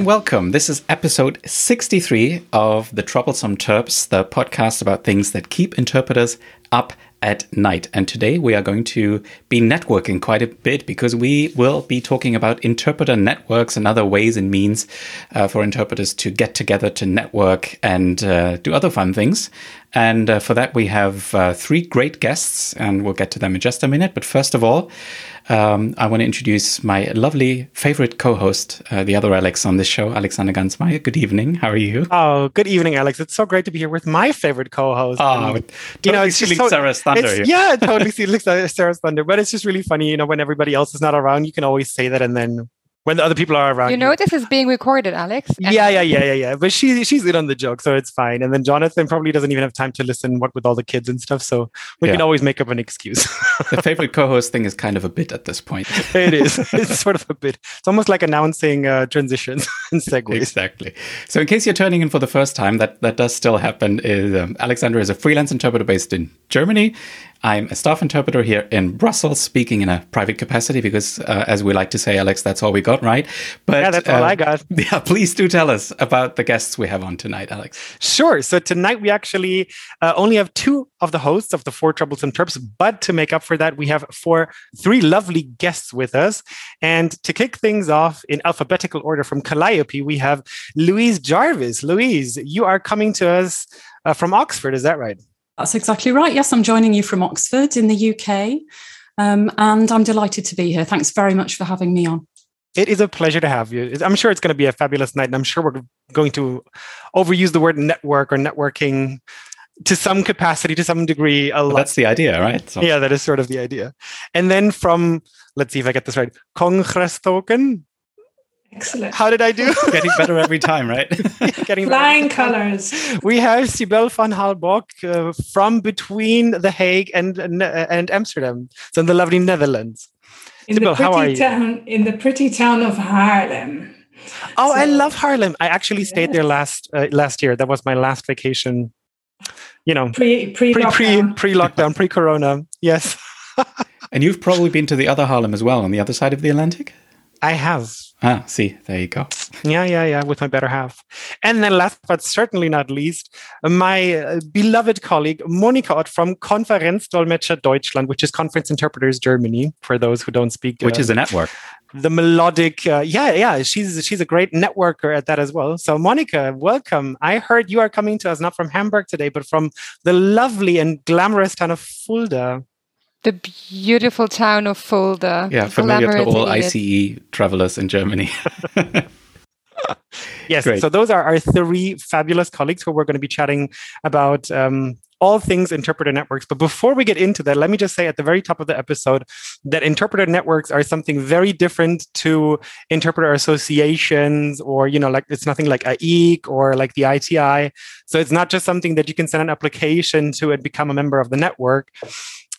and welcome. This is episode 63 of The Troublesome Terps, the podcast about things that keep interpreters up at night. And today we are going to be networking quite a bit because we will be talking about interpreter networks and other ways and means uh, for interpreters to get together to network and uh, do other fun things. And uh, for that, we have uh, three great guests, and we'll get to them in just a minute. But first of all, um, I want to introduce my lovely favorite co-host, uh, the other Alex on this show, Alexander Gansmeier. Good evening. How are you? Oh, good evening, Alex. It's so great to be here with my favorite co-host. Oh, and, you know, it's stealing so, Sarah's thunder. Yeah, totally stealing Sarah's thunder. But it's just really funny, you know, when everybody else is not around, you can always say that, and then when the other people are around. You know, you. this is being recorded, Alex. Yeah, yeah, yeah, yeah, yeah. But she she's in on the joke, so it's fine. And then Jonathan probably doesn't even have time to listen. What with all the kids and stuff, so we yeah. can always make up an excuse. the favorite co-host thing is kind of a bit at this point. it is. It's sort of a bit. It's almost like announcing uh, transitions and segues. Exactly. So, in case you're turning in for the first time, that that does still happen. Is um, Alexander is a freelance interpreter based in Germany. I'm a staff interpreter here in Brussels, speaking in a private capacity because, uh, as we like to say, Alex, that's all we got, right? But yeah, that's all I got. Yeah, please do tell us about the guests we have on tonight, Alex. Sure. So tonight we actually uh, only have two of the hosts of the Four Troublesome Terps, but to make up for that, we have four, three lovely guests with us. And to kick things off in alphabetical order from Calliope, we have Louise Jarvis. Louise, you are coming to us uh, from Oxford, is that right? That's exactly right. Yes, I'm joining you from Oxford in the UK. Um, and I'm delighted to be here. Thanks very much for having me on. It is a pleasure to have you. I'm sure it's going to be a fabulous night, and I'm sure we're going to overuse the word network or networking to some capacity, to some degree. A well, that's the idea, right? So. Yeah, that is sort of the idea. And then from, let's see if I get this right, Congrestoken, Excellent. How did I do? Getting better every time, right? Getting flying colors. We have Sibel van Haalbok uh, from between The Hague and uh, and Amsterdam, so in the lovely Netherlands. In Sibel, the pretty town, in the pretty town of Haarlem. Oh, so, I love Haarlem. I actually stayed yes. there last uh, last year. That was my last vacation. You know, pre pre pre pre pre lockdown, pre corona. Yes. and you've probably been to the other Haarlem as well, on the other side of the Atlantic. I have. Ah, see, there you go. Yeah, yeah, yeah, with my better half. And then last but certainly not least, my uh, beloved colleague, Monika Ott from Konferenzdolmetscher Deutschland, which is Conference Interpreters Germany, for those who don't speak. Which uh, is a network. The melodic, uh, yeah, yeah, she's she's a great networker at that as well. So, Monika, welcome. I heard you are coming to us not from Hamburg today, but from the lovely and glamorous town of Fulda the beautiful town of Fulda. Yeah, familiar to all ICE travelers in Germany. yes, Great. so those are our three fabulous colleagues who we're going to be chatting about um, all things interpreter networks. But before we get into that, let me just say at the very top of the episode that interpreter networks are something very different to interpreter associations, or you know, like it's nothing like AIIC or like the ITI. So it's not just something that you can send an application to and become a member of the network.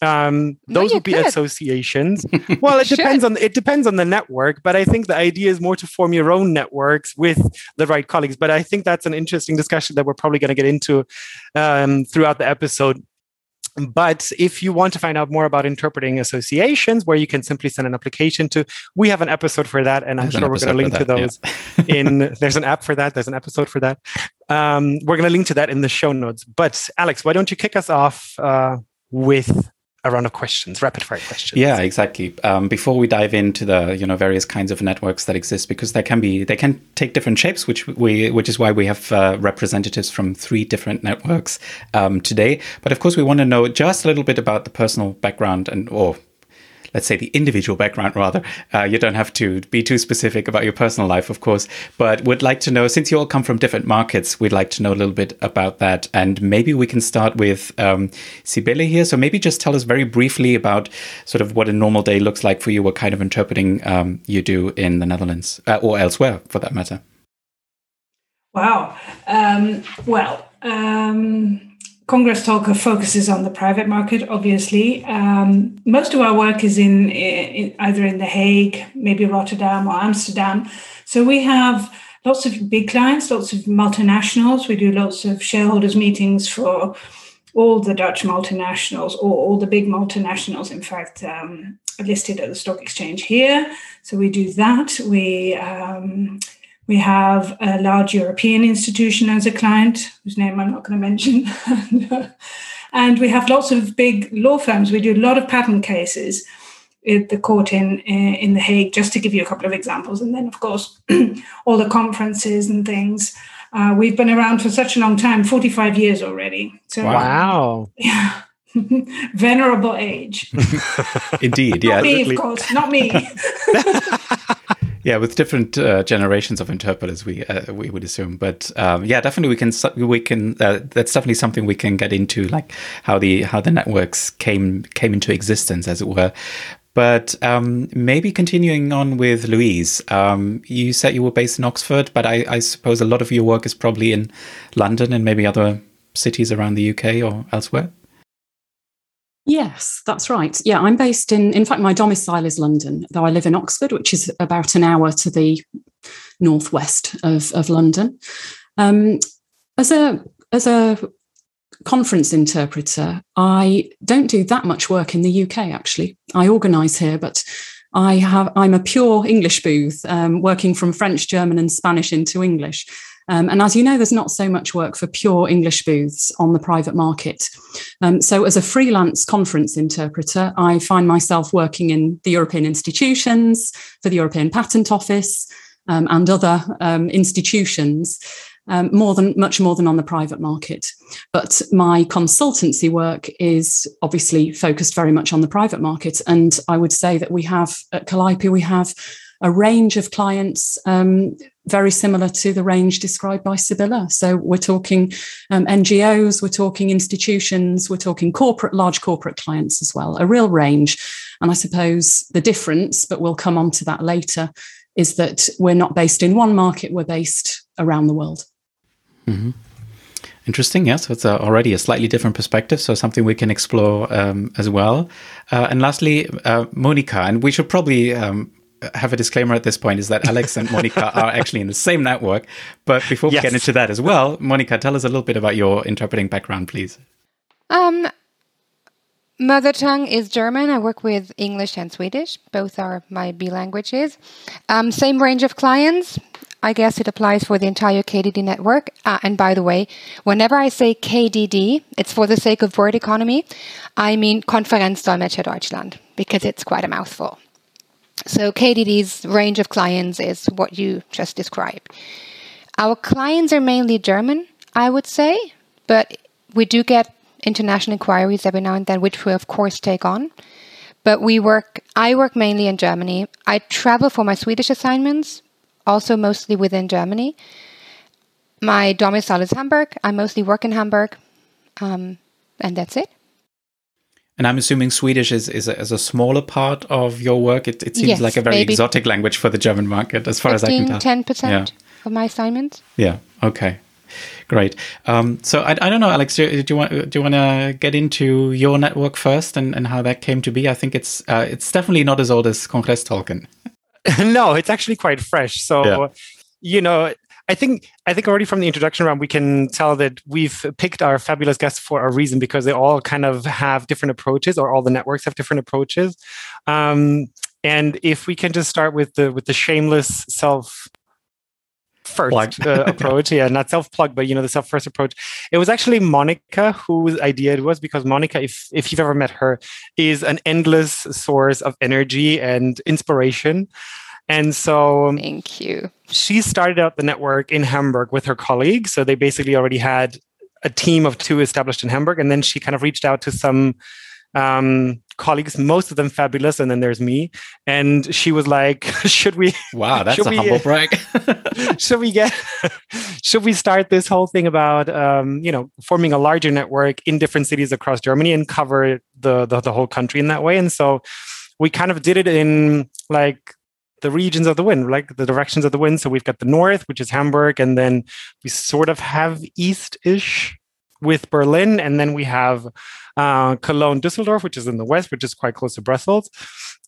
Um, those no, would be could. associations. well, it depends on it depends on the network, but I think the idea is more to form your own networks with the right colleagues. But I think that's an interesting discussion that we're probably going to get into um, throughout the episode. But if you want to find out more about interpreting associations, where you can simply send an application to, we have an episode for that, and I'm there's sure we're going to link to those. Yeah. in there's an app for that. There's an episode for that. Um, we're going to link to that in the show notes. But Alex, why don't you kick us off uh, with a round of questions, rapid fire questions. Yeah, exactly. Um, before we dive into the you know various kinds of networks that exist, because they can be they can take different shapes, which we which is why we have uh, representatives from three different networks um, today. But of course, we want to know just a little bit about the personal background and or let's say the individual background rather. Uh, you don't have to be too specific about your personal life, of course, but would like to know since you all come from different markets, we'd like to know a little bit about that. And maybe we can start with um, Sibele here. So maybe just tell us very briefly about sort of what a normal day looks like for you, what kind of interpreting um, you do in the Netherlands uh, or elsewhere for that matter. Wow. Um, well, um, Congrestolken focuses on the private market, obviously. Um, most of our work is in, in, either in The Hague, maybe Rotterdam or Amsterdam. So we have lots of big clients, lots of multinationals. We do lots of shareholders meetings for all the Dutch multinationals or all the big multinationals, in fact, um, listed at the stock exchange here. So we do that. We um, We have a large European institution as a client, whose name I'm not going to mention. and we have lots of big law firms. We do a lot of patent cases at the court in in The Hague, just to give you a couple of examples. And then, of course, all the conferences and things. Uh, we've been around for such a long time 45 years already. So, wow. Yeah. Venerable age. Indeed, yeah. Me, of course, not me. Yeah, with different uh, generations of interpreters, we uh, we would assume, but um, yeah, definitely we can we can uh, that's definitely something we can get into, like how the how the networks came came into existence, as it were. But um, maybe continuing on with Louise, um, you said you were based in Oxford, but I, I, suppose a lot of your work is probably in London and maybe other cities around the UK or elsewhere. Yes, that's right. Yeah, I'm based in, in fact, my domicile is London, though I live in Oxford, which is about an hour to the northwest of, of London. Um, as a as a conference interpreter, I don't do that much work in the UK. Actually, I organise here, but I have I'm a pure English booth, um, working from French, German, and Spanish into English. Um, and as you know, there's not so much work for pure English booths on the private market. Um, so, as a freelance conference interpreter, I find myself working in the European institutions, for the European Patent Office, um, and other um, institutions um, more than much more than on the private market. But my consultancy work is obviously focused very much on the private market. And I would say that we have at Calliope, we have a range of clients um, very similar to the range described by Sibylla. So we're talking um, NGOs, we're talking institutions, we're talking corporate, large corporate clients as well, a real range. And I suppose the difference, but we'll come on to that later, is that we're not based in one market, we're based around the world. Mm-hmm. Interesting. Yes, it's a, already a slightly different perspective, so something we can explore um, as well. Uh, and lastly, uh, Monica, and we should probably um, have a disclaimer at this point: is that Alex and Monica are actually in the same network. But before we yes. get into that as well, Monica, tell us a little bit about your interpreting background, please. Um, mother tongue is German. I work with English and Swedish. Both are my B languages. Um, same range of clients. I guess it applies for the entire KDD network. Uh, and by the way, whenever I say KDD, it's for the sake of word economy. I mean Konferenzdolmetscher Deutschland because it's quite a mouthful. So KDD's range of clients is what you just described. Our clients are mainly German, I would say, but we do get international inquiries every now and then, which we of course take on. But we work, I work mainly in Germany. I travel for my Swedish assignments, also mostly within Germany. My domicile is Hamburg. I mostly work in Hamburg. Um, and that's it. And I'm assuming Swedish is, is, a, is a smaller part of your work. It, it seems yes, like a very exotic language for the German market, as far 15, as I can tell. 10% yeah. of my assignments. Yeah, okay. Great. Um, so I, I don't know, Alex. Do, do you want do you want to get into your network first and, and how that came to be? I think it's uh, it's definitely not as old as Congrestolken. no, it's actually quite fresh. So, yeah. you know, I think I think already from the introduction round we can tell that we've picked our fabulous guests for a reason because they all kind of have different approaches, or all the networks have different approaches. Um, and if we can just start with the with the shameless self first uh, approach. Yeah not self plug but you know the self first approach. It was actually monica whose idea it was because monica if if you've ever met her is an endless source of energy and inspiration and so thank you she started out the network in hamburg with her colleagues so they basically already had a team of two established in hamburg and then she kind of reached out to some um, colleagues, most of them fabulous, and then there's me. And she was like, "Should we? Wow, that's a we, humble brag. should we get? should we start this whole thing about um, you know forming a larger network in different cities across Germany and cover the, the the whole country in that way? And so we kind of did it in like the regions of the wind, like the directions of the wind. So we've got the north, which is Hamburg, and then we sort of have east-ish with Berlin, and then we have uh, Cologne, Düsseldorf, which is in the west, which is quite close to Brussels.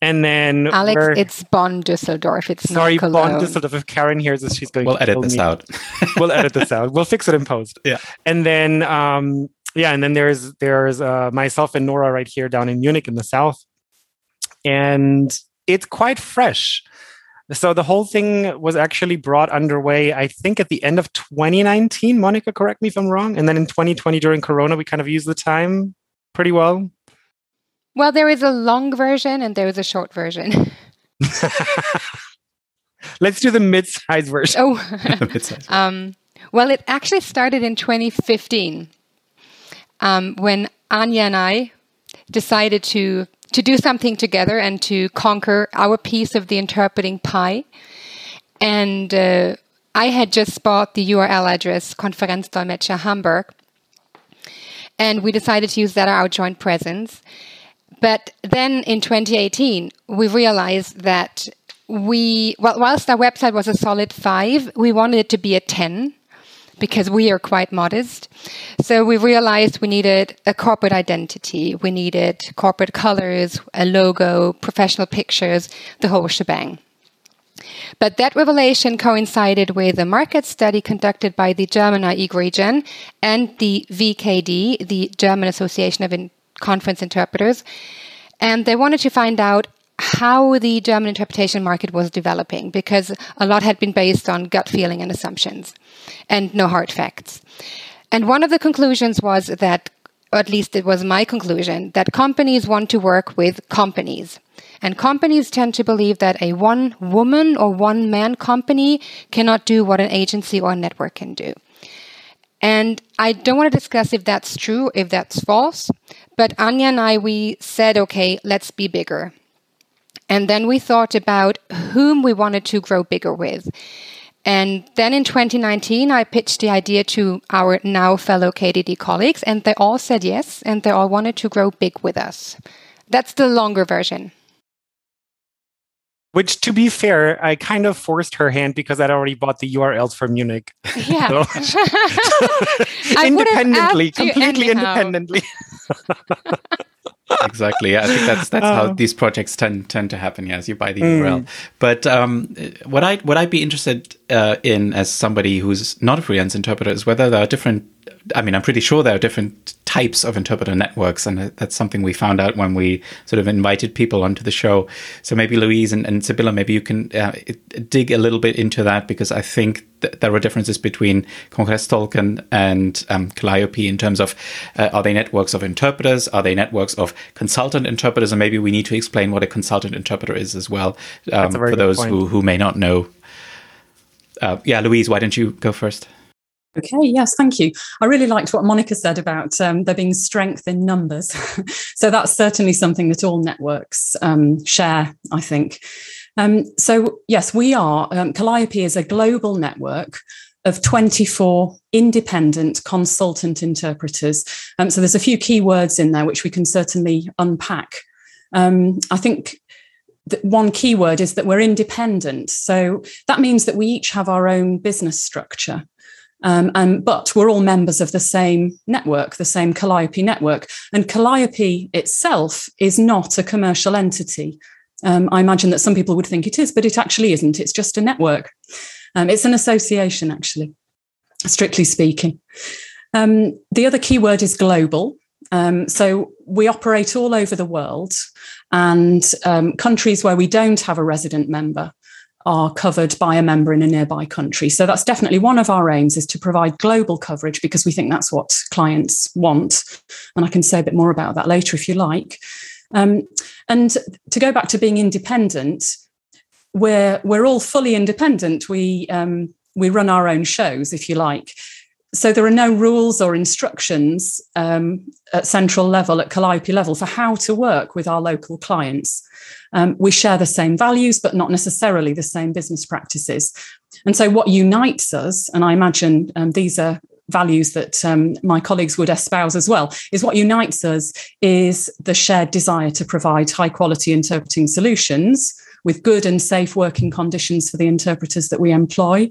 And then Alex, it's Bonn, Düsseldorf. It's sorry, not Bonn, Düsseldorf. If Karen hears this, she's going. We'll edit this me. out. we'll edit this out. We'll fix it in post. Yeah. And then, um, yeah, and then there's there's uh, myself and Nora right here down in Munich in the south, and it's quite fresh. So the whole thing was actually brought underway, I think, at the end of 2019. Monica, correct me if I'm wrong. And then in 2020, during Corona, we kind of used the time pretty well. Well, there is a long version and there is a short version. Let's do the mid-sized version. Oh, um, well, it actually started in 2015 um, when Anya and I decided to to do something together and to conquer our piece of the interpreting pie. And uh, I had just bought the URL address Konferenzdolmetscher Hamburg, and we decided to use that as our joint presence. But then in 2018, we realized that we, well, whilst our website was a solid five, we wanted it to be a 10 because we are quite modest. So we realized we needed a corporate identity, we needed corporate colors, a logo, professional pictures, the whole shebang. But that revelation coincided with a market study conducted by the German AIIC region and the VKD, the German Association of In- Conference Interpreters. And they wanted to find out how the German interpretation market was developing because a lot had been based on gut feeling and assumptions and no hard facts. And one of the conclusions was that, or at least it was my conclusion, that companies want to work with companies. And companies tend to believe that a one woman or one man company cannot do what an agency or a network can do. And I don't want to discuss if that's true, if that's false, but Anya and I, we said, okay, let's be bigger. And then we thought about whom we wanted to grow bigger with. And then in 2019, I pitched the idea to our now fellow KDD colleagues, and they all said yes, and they all wanted to grow big with us. That's the longer version. Which, to be fair, I kind of forced her hand because I'd already bought the URLs for Munich. Yeah. So, independently, completely independently. exactly. Yeah, I think that's that's how oh. these projects tend tend to happen. Yes, you buy the mm. URL. But um, what I what I'd be interested uh, in as somebody who's not a freelance interpreter is whether there are different. I mean, I'm pretty sure there are different types of interpreter networks, and that's something we found out when we sort of invited people onto the show. So maybe Louise and, and Sibylla, maybe you can uh, dig a little bit into that because I think th- there are differences between Congrestolken and um, Calliope in terms of uh, are they networks of interpreters, are they networks of consultant interpreters, and maybe we need to explain what a consultant interpreter is as well um, for those who, who may not know. Uh, yeah, Louise, why don't you go first? Okay, yes, thank you. I really liked what Monica said about um, there being strength in numbers. so that's certainly something that all networks um, share, I think. Um, so, yes, we are. Um, Calliope is a global network of 24 independent consultant interpreters. Um, so there's a few key words in there which we can certainly unpack. Um, I think one key word is that we're independent. So that means that we each have our own business structure. Um, and, but we're all members of the same network, the same Calliope network. And Calliope itself is not a commercial entity. Um, I imagine that some people would think it is, but it actually isn't. It's just a network. Um, it's an association, actually, strictly speaking. Um, the other key word is global. Um, so we operate all over the world, and um, countries where we don't have a resident member are covered by a member in a nearby country. So that's definitely one of our aims is to provide global coverage because we think that's what clients want. And I can say a bit more about that later if you like. Um, and to go back to being independent, we're we're all fully independent. We um, we run our own shows, if you like. So there are no rules or instructions um, at central level, at Calliope level, for how to work with our local clients. Um, we share the same values, but not necessarily the same business practices. And so, what unites us, and I imagine um, these are values that um, my colleagues would espouse as well is what unites us is the shared desire to provide high quality interpreting solutions with good and safe working conditions for the interpreters that we employ.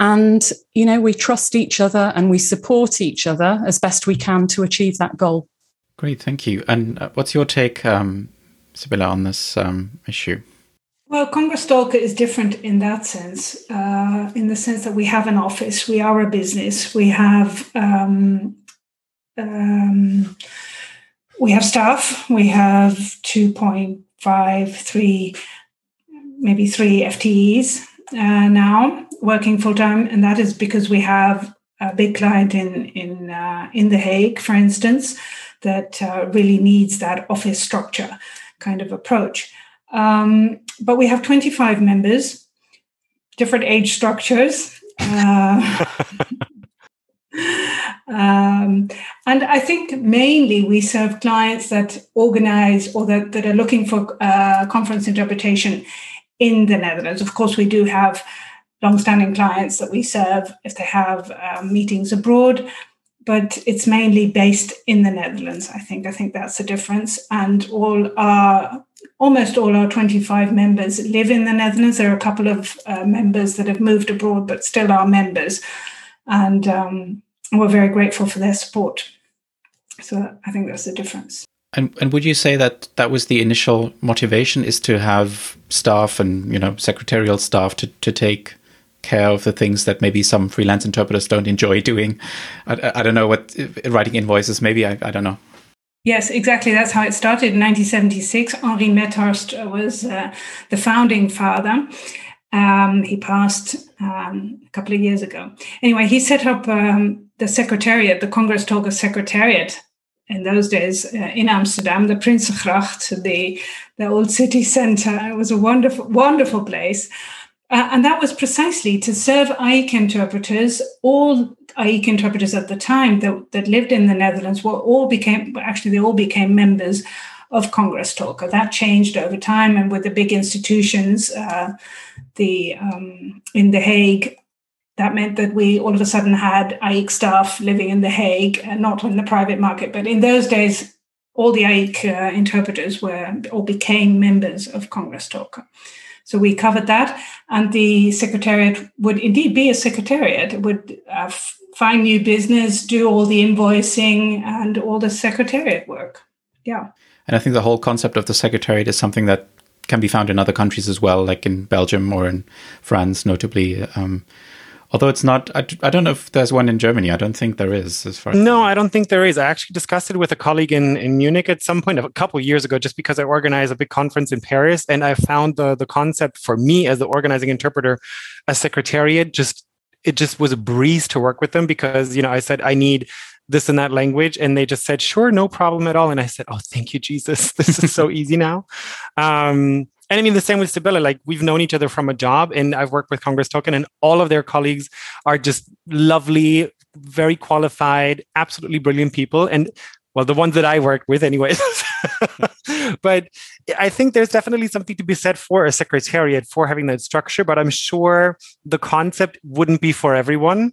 And you know we trust each other and we support each other as best we can to achieve that goal. Great thank you. And uh, what's your take um, sibylla on this um, issue? Well, Congrestolken is different in that sense, uh, in the sense that we have an office, we are a business, we have um, um, we have staff, we have two point five three maybe three FTEs uh, now working full time, and that is because we have a big client in in uh, in the Hague, for instance, that uh, really needs that office structure kind of approach. Um, but we have 25 members, different age structures. Uh, um, and I think mainly we serve clients that organize or that, that are looking for uh, conference interpretation in the Netherlands. Of course, we do have long-standing clients that we serve if they have uh, meetings abroad, but it's mainly based in the Netherlands. I think I think that's the difference. And all our almost all our 25 members live in the Netherlands. There are a couple of uh, members that have moved abroad, but still are members, and um, we're very grateful for their support. So I think that's the difference. And, and would you say that that was the initial motivation is to have staff and you know secretarial staff to, to take care of the things that maybe some freelance interpreters don't enjoy doing. I, I don't know what writing invoices. Maybe I, I don't know. Yes, exactly. That's how it started in 1976. Henri Methorst was uh, the founding father. Um, he passed um, a couple of years ago. Anyway, he set up um, the secretariat, the Congrestolken Secretariat in those days uh, in Amsterdam, the Prinsengracht, the, the old city center. It was a wonderful, wonderful place. Uh, and that was precisely to serve AIIC interpreters. All AIIC interpreters at the time that, that lived in the Netherlands were all became actually they all became members of Congrestolken. That changed over time, and with the big institutions, uh, the um, in the Hague, that meant that we all of a sudden had AIIC staff living in the Hague, uh, not in the private market, but in those days, all the AIIC uh, interpreters were or became members of Congrestolken. So we covered that, and the secretariat would indeed be a secretariat. It would uh, find new business, do all the invoicing, and all the secretariat work. Yeah. And I think the whole concept of the secretariat is something that can be found in other countries as well, like in Belgium or in France, notably. Um, Although it's not, I, I don't know if there's one in Germany. I don't think there is. As far as no, I don't think there is. I actually discussed it with a colleague in, in Munich at some point a couple years ago, just because I organized a big conference in Paris, and I found the the concept for me as the organizing interpreter, a secretariat, just it just was a breeze to work with them because you know I said I need this and that language and they just said sure no problem at all and i said oh thank you jesus this is so easy now um, and I mean, the same with Sibylle. Like, we've known each other from a job, and I've worked with Congrestolken, and all of their colleagues are just lovely, very qualified, absolutely brilliant people. And well, the ones that I worked with, anyways. but I think there's definitely something to be said for a secretariat for having that structure. But I'm sure the concept wouldn't be for everyone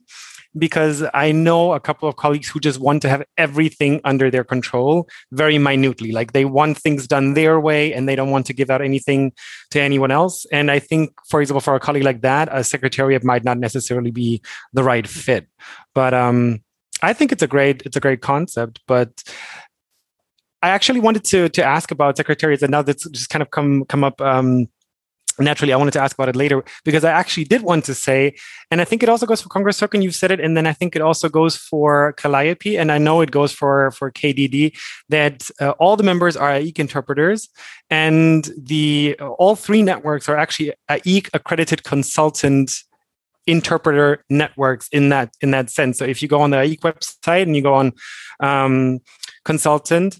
because I know a couple of colleagues who just want to have everything under their control very minutely. Like they want things done their way and they don't want to give out anything to anyone else. And I think, for example, for a colleague like that, a secretariat might not necessarily be the right fit. But um, I think it's a great it's a great concept. But I actually wanted to to ask about secretariats, and now that's just kind of come come up. Um, naturally, I wanted to ask about it later because I actually did want to say, and I think it also goes for Congrestolken. You've said it, and then I think it also goes for Calliope, and I know it goes for for KDD that uh, all the members are AIIC interpreters, and the uh, all three networks are actually AIIC accredited consultant interpreter networks in that in that sense. So if you go on the AIIC website and you go on um, consultant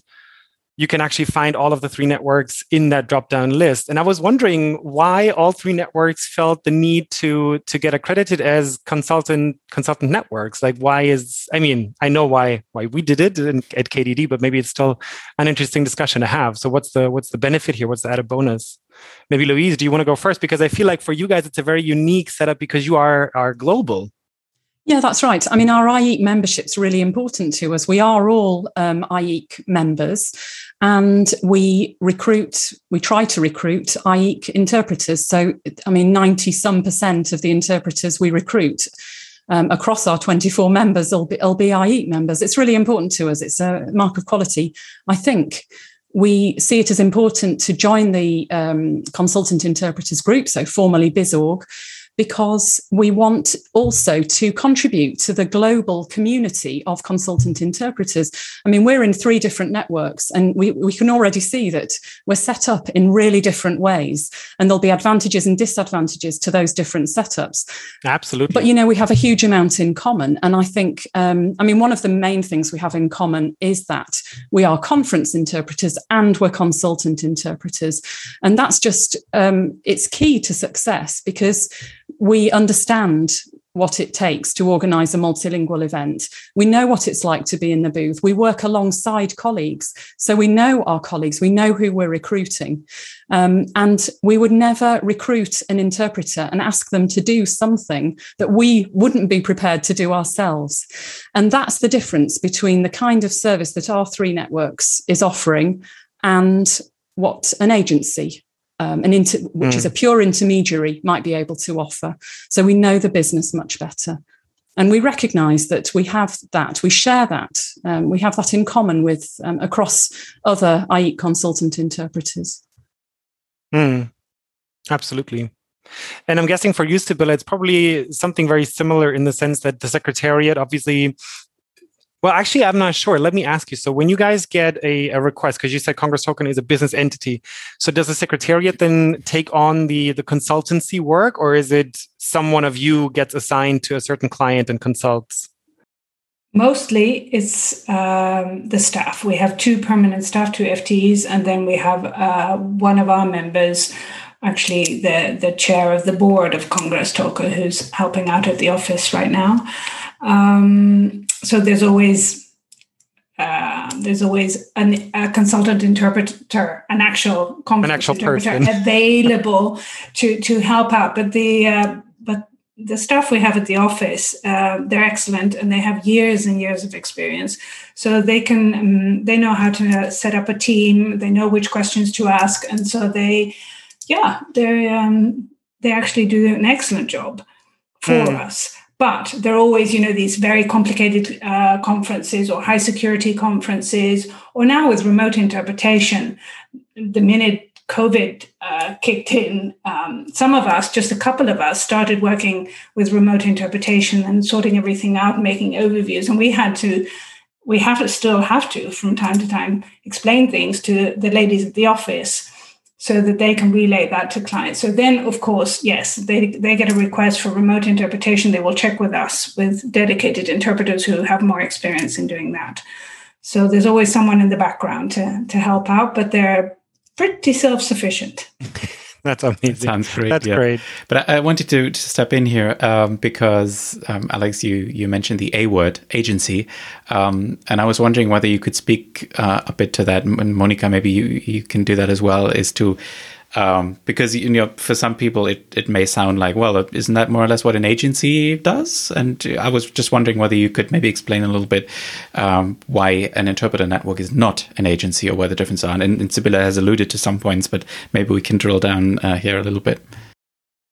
you can actually find all of the three networks in that drop down list. And I was wondering why all three networks felt the need to to get accredited as consultant consultant networks. Like why is I mean, I know why why we did it in, at KDD, but maybe it's still an interesting discussion to have. So what's the what's the benefit here? What's the added bonus? Maybe Louise, do you want to go first? Because I feel like for you guys it's a very unique setup because you are are global. Yeah, that's right. I mean, our AIIC membership is really important to us. We are all um, AIIC members and we recruit, we try to recruit AIIC interpreters. So, I mean, 90 some percent of the interpreters we recruit um, across our 24 members will be, will be AIIC members. It's really important to us. It's a mark of quality, I think we see it as important to join the um, consultant interpreters group, so formerly BizOrg, because we want also to contribute to the global community of consultant interpreters. I mean, we're in three different networks and we, we can already see that we're set up in really different ways and there'll be advantages and disadvantages to those different setups. Absolutely. But, you know, we have a huge amount in common. And I think, um, I mean, one of the main things we have in common is that we are conference interpreters and we're consultant interpreters. And that's just, um, it's key to success because we understand what it takes to organise a multilingual event. We know what it's like to be in the booth. We work alongside colleagues. So we know our colleagues, we know who we're recruiting. Um, and we would never recruit an interpreter and ask them to do something that we wouldn't be prepared to do ourselves. And that's the difference between the kind of service that our three Networks is offering and what an agency um, an inter- which mm. is a pure intermediary might be able to offer. So we know the business much better. And we recognize that we have that, we share that, um, we have that in common with um, across other AIIC consultant interpreters. Mm. Absolutely. And I'm guessing for you, Sibylla, it's probably something very similar in the sense that the Secretariat obviously well, actually, I'm not sure. Let me ask you. So, when you guys get a, a request, because you said Congrestolken is a business entity, so does the secretariat then take on the the consultancy work, or is it someone of you gets assigned to a certain client and consults? Mostly, it's um, the staff. We have two permanent staff, two FTEs, and then we have uh, one of our members actually the the chair of the board of Congrestolken, who's helping out at the office right now. Um, so there's always uh, there's always an, a consultant interpreter, an actual an actual person available to to help out. But the uh, but the staff we have at the office, uh, they're excellent and they have years and years of experience. So they can um, they know how to set up a team. They know which questions to ask, and so they yeah they um, they actually do an excellent job for mm. us but there are always you know these very complicated uh, conferences or high security conferences or now with remote interpretation. The minute covid uh, kicked in um, some of us just a couple of us started working with remote interpretation and sorting everything out making overviews. And we had to we have to still have to from time to time explain things to the ladies at the office so that they can relay that to clients. So then, of course, yes, they, they get a request for remote interpretation. They will check with us with dedicated interpreters who have more experience in doing that. So there's always someone in the background to, to help out, but they're pretty self sufficient. That's amazing. That sounds great. That's yeah. great. But I, I, wanted to, to step in here um, because um, Alex, you you mentioned the A word agency, um, and I was wondering whether you could speak uh, a bit to that. And Monica, maybe you you can do that as well. Is to um, because you know for some people it, it may sound like well isn't that more or less what an agency does? And i was just wondering whether you could maybe explain a little bit um, why an interpreter network is not an agency or where the differences are. And, and Sibylla has alluded to some points but maybe we can drill down uh, here a little bit.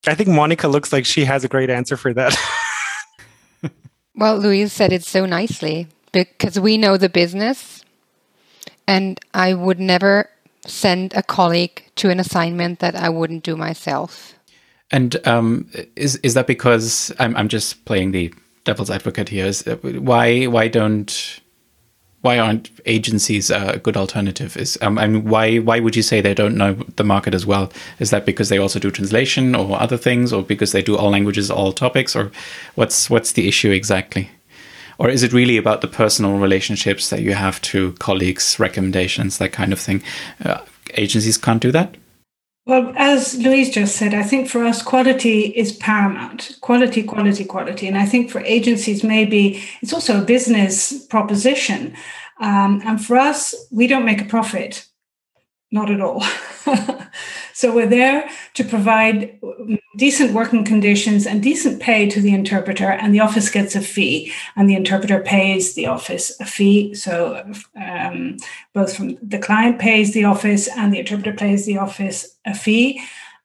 I think monica looks like she has a great answer for that. Well louise said it so nicely because we know the business and i would never send a colleague to an assignment that I wouldn't do myself. And um, is is that because I'm I'm just playing the devil's advocate here? Is uh, why why don't why aren't agencies a good alternative? Is um, I mean, why why would you say they don't know the market as well? Is that because they also do translation or other things, or because they do all languages, all topics, or what's what's the issue exactly? Or is it really about the personal relationships that you have to colleagues, recommendations, that kind of thing? Uh, agencies can't do that? Well, as Louise just said, I think for us, quality is paramount. Quality, quality, quality. And I think for agencies, maybe it's also a business proposition. Um, and for us, we don't make a profit, not at all. So we're there to provide decent working conditions and decent pay to the interpreter, and the office gets a fee, and the interpreter pays the office a fee. So um, both from the client pays the office and the interpreter pays the office a fee,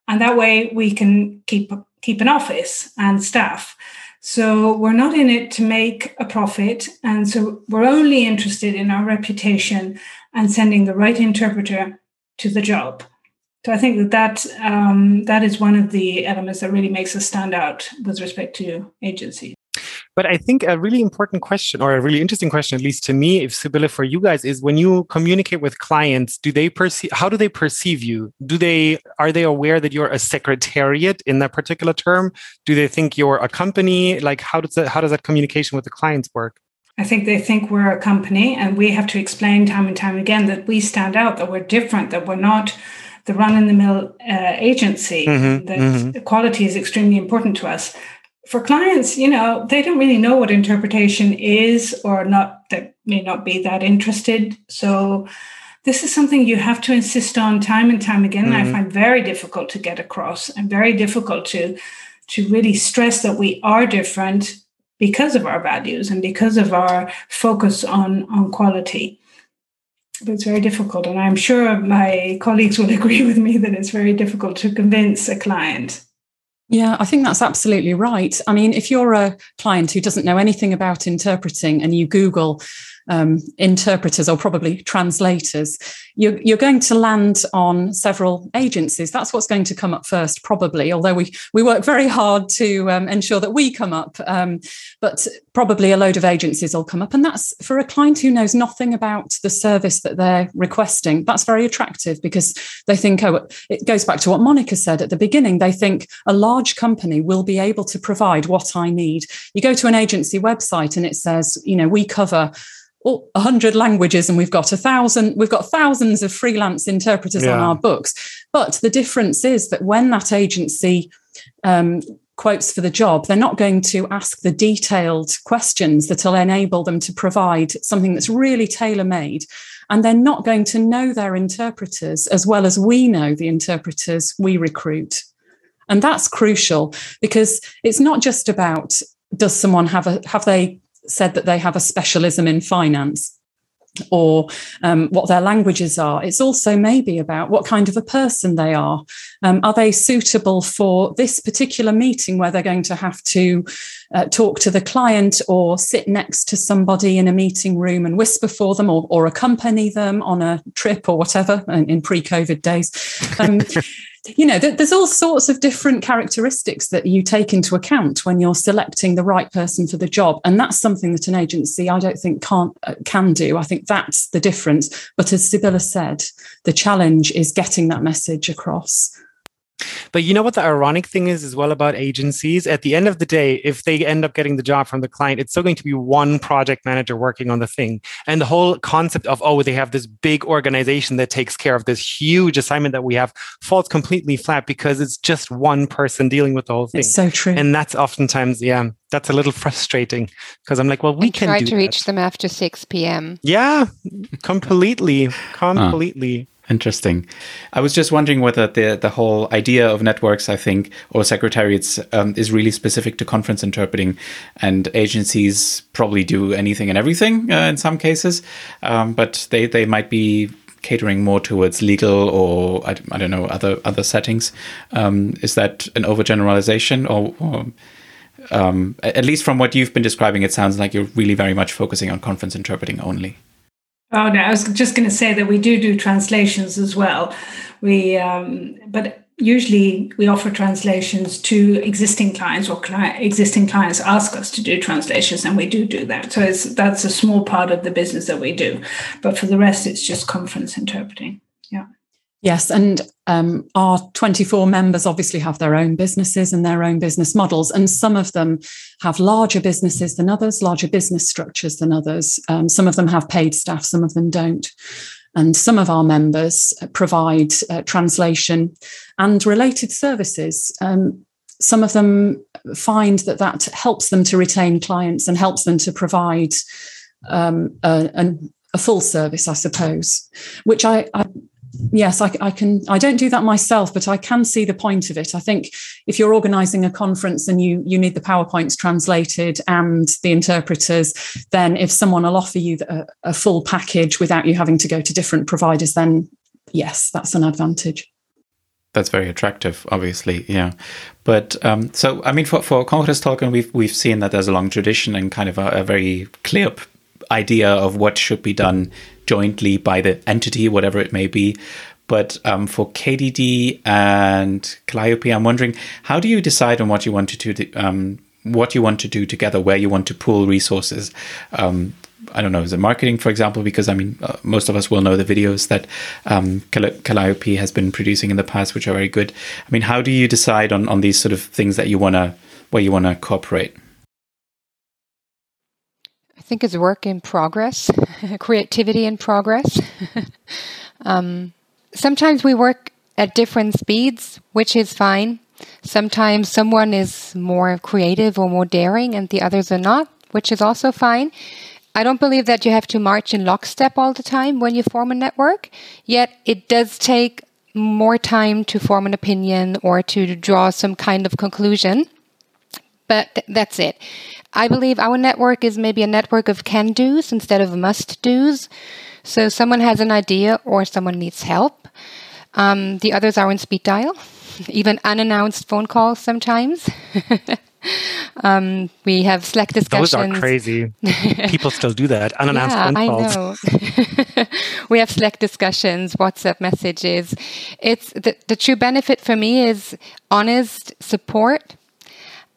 and that way we can keep keep an office and staff. So we're not in it to make a profit. And so we're only interested in our reputation and sending the right interpreter to the job. So I think that that, um, that is one of the elements that really makes us stand out with respect to agencies. But I think a really important question, or a really interesting question, at least to me, if Sibylle for you guys, is when you communicate with clients, do they perceive? How do they perceive you? Do they are they aware that you're a secretariat in that particular term? Do they think you're a company? Like how does that how does that communication with the clients work? I think they think we're a company, and we have to explain time and time again that we stand out, that we're different, that we're not the run in the mill uh, agency. Mm-hmm, that mm-hmm. quality is extremely important to us for clients, you know, they don't really know what interpretation is or not, that may not be that interested. So, this is something you have to insist on time and time again. Mm-hmm. And I mm-hmm. find very difficult to get across and very difficult to to really stress that we are different because of our values and because of our focus on on quality. But it's very difficult, and I'm sure my colleagues will agree with me that it's very difficult to convince a client yeah, I think that's absolutely right. I mean, if you're a client who doesn't know anything about interpreting and you Google um, interpreters or probably translators, you're, you're going to land on several agencies. That's what's going to come up first, probably, although we, we work very hard to um, ensure that we come up. Um, but probably a load of agencies will come up. And that's for a client who knows nothing about the service that they're requesting. That's very attractive because they think, oh, it goes back to what Monica said at the beginning. They think a large company will be able to provide what I need. You go to an agency website and it says, you know, we cover well, 100 languages and we've got a thousand we've got thousands of freelance interpreters yeah. on our books. But the difference is that when that agency um, quotes for the job they're not going to ask the detailed questions that will enable them to provide something that's really tailor made and they're not going to know their interpreters as well as we know the interpreters we recruit. And that's crucial because it's not just about does someone have a have they said that they have a specialism in finance or um, what their languages are. It's also maybe about what kind of a person they are. Um, are they suitable for this particular meeting where they're going to have to uh, talk to the client or sit next to somebody in a meeting room and whisper for them or, or accompany them on a trip or whatever in, in pre COVID days? Um, you know, there's all sorts of different characteristics that you take into account when you're selecting the right person for the job, and that's something that an agency I don't think can't uh, can do. I think that's the difference. But as Sibylle said, the challenge is getting that message across. But you know what the ironic thing is as well about agencies? At the end of the day, if they end up getting the job from the client, it's still going to be one project manager working on the thing. And the whole concept of, oh, they have this big organization that takes care of this huge assignment that we have falls completely flat because it's just one person dealing with the whole thing. It's so true. And that's oftentimes, yeah, that's a little frustrating because I'm like, well, we can try to that. reach them after 6 p.m. Yeah, completely, completely. Interesting. I was just wondering whether the the whole idea of networks, I think, or secretariats, um, is really specific to conference interpreting, and agencies probably do anything and everything uh, in some cases, um, but they they might be catering more towards legal or I, I don't know other other settings. Um, is that an overgeneralization, or, or um, at least from what you've been describing, it sounds like you're really very much focusing on conference interpreting only. Oh no, I was just going to say that we do do translations as well. We, um, but usually we offer translations to existing clients or cli- existing clients ask us to do translations, and we do do that. So it's that's a small part of the business that we do, but for the rest, it's just conference interpreting. Yeah. Yes, and um, our 24 members obviously have their own businesses and their own business models, and some of them have larger businesses than others, larger business structures than others. Um, some of them have paid staff, some of them don't. And some of our members provide uh, translation and related services. Um, some of them find that that helps them to retain clients and helps them to provide um, a, a, full service, I suppose, which I, I yes I, I, can i don't do that myself but i can see the point of it i think if you're organizing a conference and you you need the powerpoints translated and the interpreters then if someone will offer you a, a full package without you having to go to different providers then yes that's an advantage that's very attractive, obviously, yeah. But um, so, I mean, for for Congrestolken, we've we've seen that there's a long tradition and kind of a, a very clear idea of what should be done jointly by the entity, whatever it may be. But um, for KDD and Calliope, I'm wondering how do you decide on what you want to do? Um, what you want to do together, where you want to pool resources. Um, I don't know, is it marketing, for example? Because I mean, uh, most of us will know the videos that um, Calliope has been producing in the past, which are very good. I mean, how do you decide on, on these sort of things that you want to, where you want to cooperate? I think it's work in progress, creativity in progress. um, sometimes we work at different speeds, which is fine. Sometimes someone is more creative or more daring and the others are not, which is also fine. I don't believe that you have to march in lockstep all the time when you form a network, yet it does take more time to form an opinion or to draw some kind of conclusion. But th- that's it. I believe our network is maybe a network of can do's instead of must do's. So someone has an idea or someone needs help. Um, the others are on speed dial, even unannounced phone calls sometimes. Um, we have Slack discussions. Those are crazy. People still do that. Unannounced yeah, phone calls. I know. we have Slack discussions, WhatsApp messages. It's the, the true benefit for me is honest support.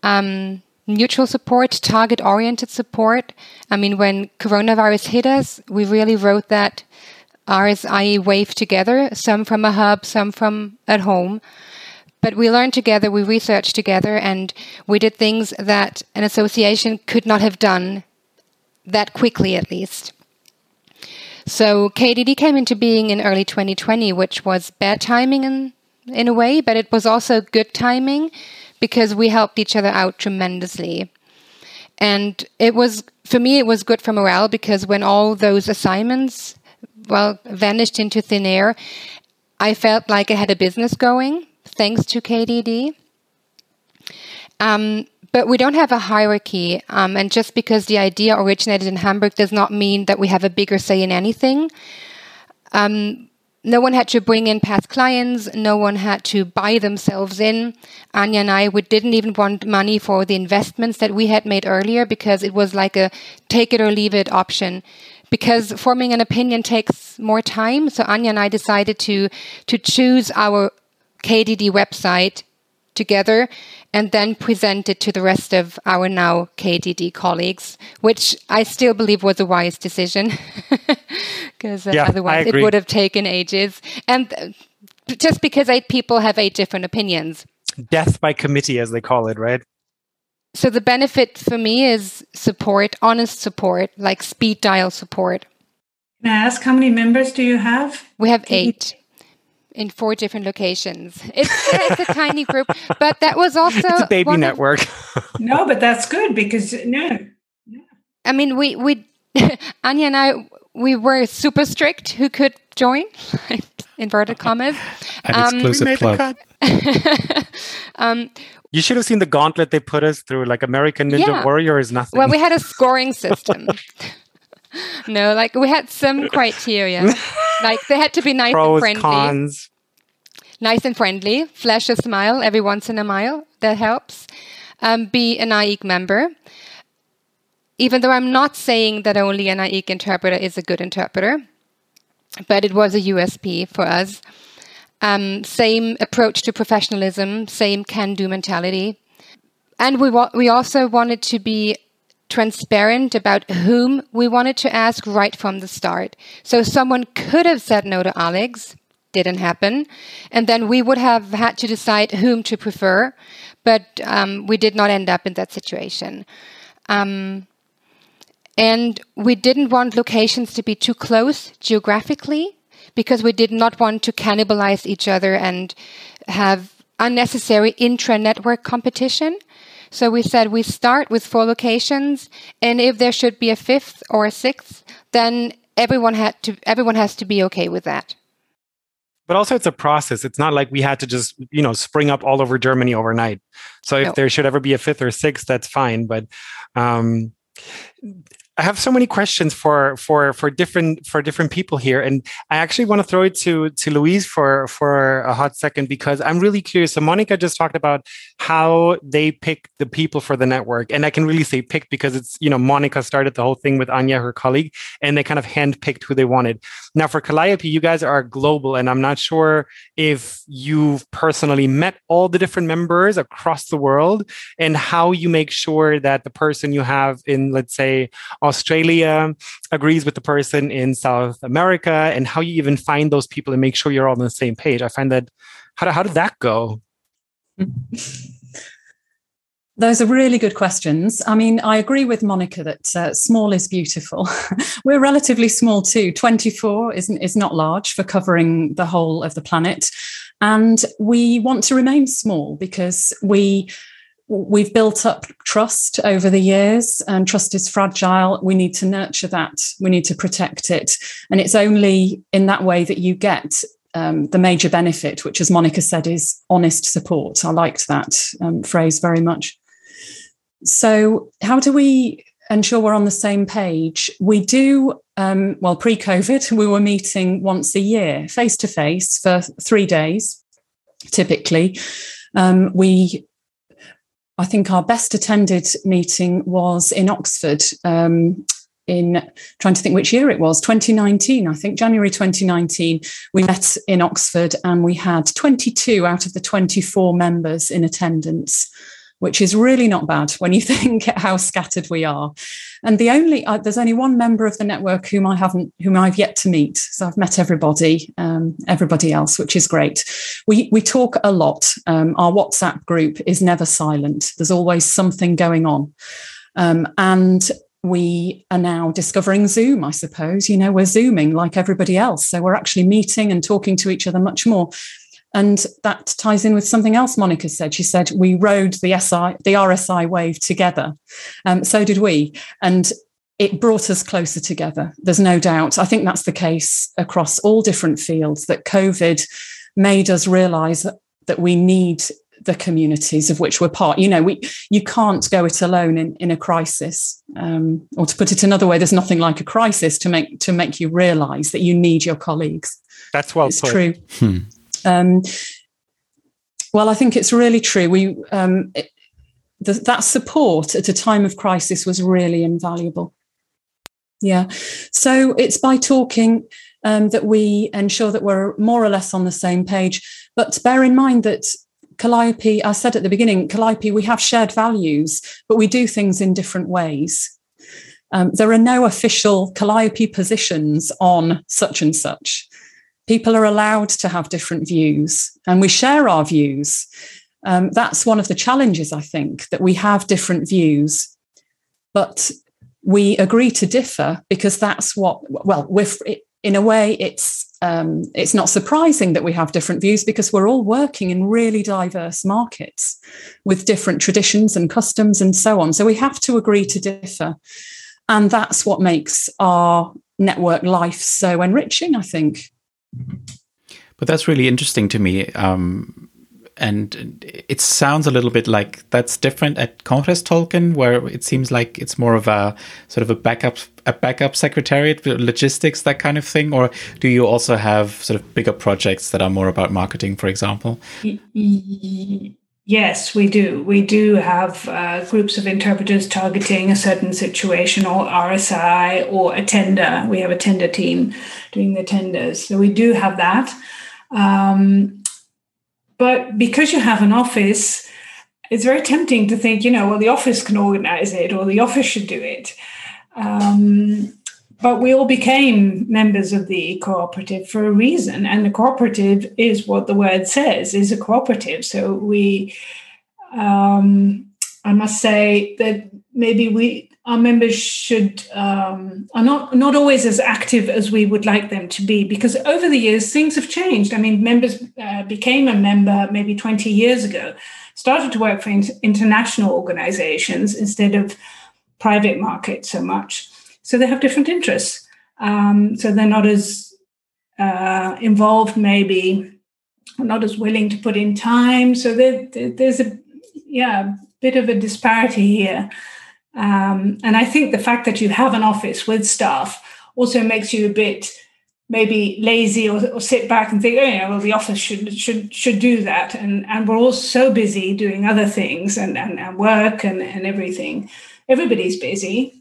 Um, mutual support, target oriented support. I mean, when coronavirus hit us, we really wrote that RSI wave together, some from a hub, some from at home. But we learned together, we researched together, and we did things that an association could not have done that quickly, at least. So KDD came into being in early 2020, which was bad timing in, in a way, but it was also good timing because we helped each other out tremendously. And it was, for me, it was good for morale because when all those assignments, well, vanished into thin air, I felt like I had a business going thanks to KDD. Um, but we don't have a hierarchy, um, and just because the idea originated in Hamburg does not mean that we have a bigger say in anything. Um, no one had to bring in past clients. No one had to buy themselves in. Anya and I, we didn't even want money for the investments that we had made earlier because it was like a take it or leave it option. Because forming an opinion takes more time, so Anya and I decided to to choose our KDD website together and then present it to the rest of our now KDD colleagues, which I still believe was a wise decision because uh, yeah, otherwise it would have taken ages. And uh, just because eight people have eight different opinions. Death by committee, as they call it, right? So the benefit for me is support, honest support, like speed dial support. Can I ask how many members do you have? We have eight in four different locations. It's, it's a tiny group, but that was also it's a baby network. no, but that's good because no. I mean, we we Anya and I we were super strict who could join, inverted commas. An um, exclusive club. um, you should have seen the gauntlet they put us through. Like American Ninja yeah. Warrior is nothing. Well, we had a scoring system. no, like we had some criteria. Like they had to be nice Pros, and friendly. Cons. Nice and friendly. Flash a smile every once in a while. That helps. Um, be an AIIC member. Even though I'm not saying that only an AIIC interpreter is a good interpreter, but it was a USP for us. Um, same approach to professionalism, same can-do mentality, and we wa- we also wanted to be transparent about whom we wanted to ask right from the start. So someone could have said no to Alex, didn't happen, and then we would have had to decide whom to prefer, but um, we did not end up in that situation. Um, and we didn't want locations to be too close geographically because we did not want to cannibalize each other and have unnecessary intra network competition. So we said we start with four locations, and if there should be a fifth or a sixth, then everyone had to everyone has to be okay with that. But also, it's a process. It's not like we had to just you know spring up all over Germany overnight. So if no. there should ever be a fifth or sixth, that's fine. But um, I have so many questions for for for different for different people here, and I actually want to throw it to to Louise for for a hot second because I'm really curious. So Monica just talked about how they pick the people for the network, and I can really say picked because it's you know Monica started the whole thing with Anya, her colleague, and they kind of handpicked who they wanted. Now for Calliope, you guys are global, and I'm not sure if you've personally met all the different members across the world, and how you make sure that the person you have in let's say Australia agrees with the person in South America, and how you even find those people and make sure you're all on the same page. I find that how, how did that go? Those are really good questions. I mean, I agree with Monica that uh, small is beautiful. We're relatively small too. 24 isn't is not large for covering the whole of the planet. And we want to remain small because we we've built up trust over the years and trust is fragile we need to nurture that we need to protect it and it's only in that way that you get um, the major benefit which as monica said is honest support. I liked that um, phrase very much. So how do we ensure we're on the same page? We do um, well pre-covid we were meeting once a year face to face for three days typically. Um, we I think our best attended meeting was in Oxford um, in trying to think which year it was 2019 i think january 2019 we met in oxford and we had 22 out of the 24 members in attendance which is really not bad when you think how scattered we are. And the only uh, there's only one member of the network whom I haven't, whom I've yet to meet. So I've met everybody, um, everybody else, which is great. We we talk a lot. Um, our WhatsApp group is never silent. There's always something going on, um, and we are now discovering Zoom, I suppose. You know, we're Zooming like everybody else. So we're actually meeting and talking to each other much more. And that ties in with something else Monica said. She said, We rode the SI, the RSI wave together. Um, so did we. And it brought us closer together. There's no doubt. I think that's the case across all different fields that COVID made us realize that we need the communities of which we're part. You know, we you can't go it alone in, in a crisis. Um, or to put it another way, there's nothing like a crisis to make to make you realize that you need your colleagues. That's well it's put. true. Hmm. Um, well, I think it's really true. We um, it, the, that support at a time of crisis was really invaluable. Yeah, so it's by talking um, that we ensure that we're more or less on the same page. But bear in mind that Calliope, I said at the beginning, Calliope, we have shared values, but we do things in different ways. Um, there are no official Calliope positions on such and such people are allowed to have different views and we share our views. Um, that's one of the challenges, I think, that we have different views, but we agree to differ because that's what, well, we're, in a way, it's um, it's not surprising that we have different views because we're all working in really diverse markets with different traditions and customs and so on. So we have to agree to differ. And that's what makes our network life so enriching, I think. But that's really interesting to me. Um, and it sounds a little bit like that's different at Congrestolken, where it seems like it's more of a sort of a backup, a backup secretariat, logistics, that kind of thing. Or do you also have sort of bigger projects that are more about marketing, for example? Yes, we do. We do have uh, groups of interpreters targeting a certain situation or RSI or a tender. We have a tender team doing the tenders. So we do have that. Um, but because you have an office, it's very tempting to think, you know, well, the office can organize it or the office should do it. Um, but we all became members of the cooperative for a reason and the cooperative is what the word says is a cooperative so we um, i must say that maybe we our members should um, are not not always as active as we would like them to be because over the years things have changed i mean members uh, became a member maybe 20 years ago started to work for international organizations instead of private market so much so they have different interests. Um, so they're not as uh, involved, maybe, not as willing to put in time. So there, there's a yeah bit of a disparity here. Um, and I think the fact that you have an office with staff also makes you a bit maybe lazy or, or sit back and think, oh yeah, well the office should should should do that. And and we're all so busy doing other things and and, and work and, and everything. Everybody's busy.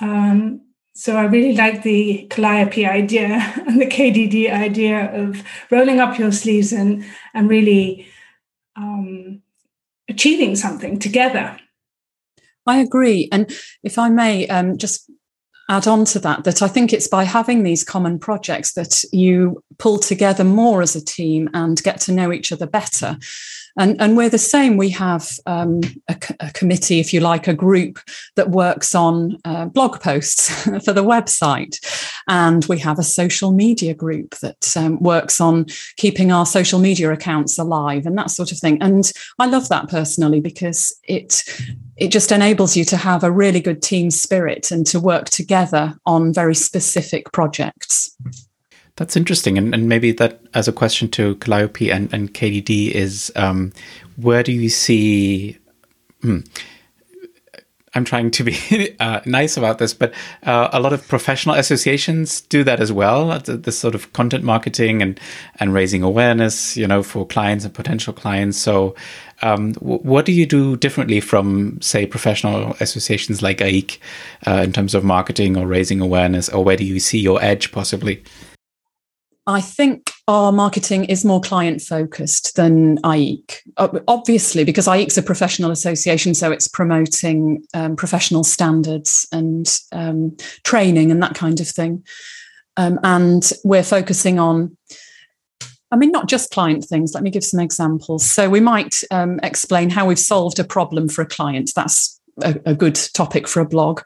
Um, so I really like the Calliope idea and the KDD idea of rolling up your sleeves and and really um, achieving something together. I agree. And if I may um, just add on to that, that I think it's by having these common projects that you pull together more as a team and get to know each other better. And, and we're the same. We have um, a, a, committee, if you like, a group that works on uh, blog posts for the website. And we have a social media group that um, works on keeping our social media accounts alive and that sort of thing. And I love that personally because it it just enables you to have a really good team spirit and to work together on very specific projects. That's interesting. And, and maybe that as a question to Calliope and, and KDD is um, where do you see? Hmm, I'm trying to be uh, nice about this, but uh, a lot of professional associations do that as well. This sort of content marketing and and raising awareness, you know, for clients and potential clients. So, um, w- what do you do differently from, say, professional associations like AIIC uh, in terms of marketing or raising awareness, or where do you see your edge possibly? I think our marketing is more client focused than AIIC. Obviously, because AIIC's a professional association, so it's promoting um, professional standards and um, training and that kind of thing. Um, and we're focusing on, I mean, not just client things. Let me give some examples. So we might um, explain how we've solved a problem for a client. That's a, a good topic for a blog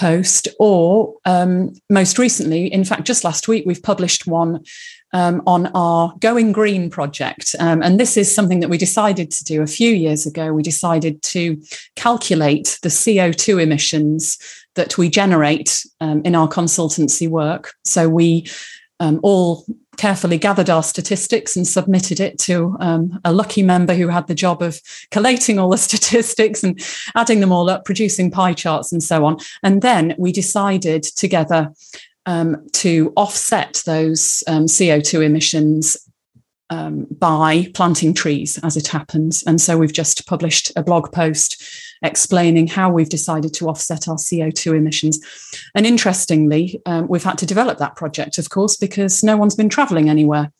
post, or um, most recently, in fact, just last week, we've published one um, on our Going Green project. Um, and this is something that we decided to do a few years ago. We decided to calculate the CO2 emissions that we generate um, in our consultancy work. So we um, all carefully gathered our statistics and submitted it to um, a lucky member who had the job of collating all the statistics and adding them all up, producing pie charts and so on. And then we decided together um, to offset those um, CO2 emissions um, by planting trees as it happens. And so we've just published a blog post explaining how we've decided to offset our CO2 emissions. And interestingly, um, we've had to develop that project, of course, because no one's been traveling anywhere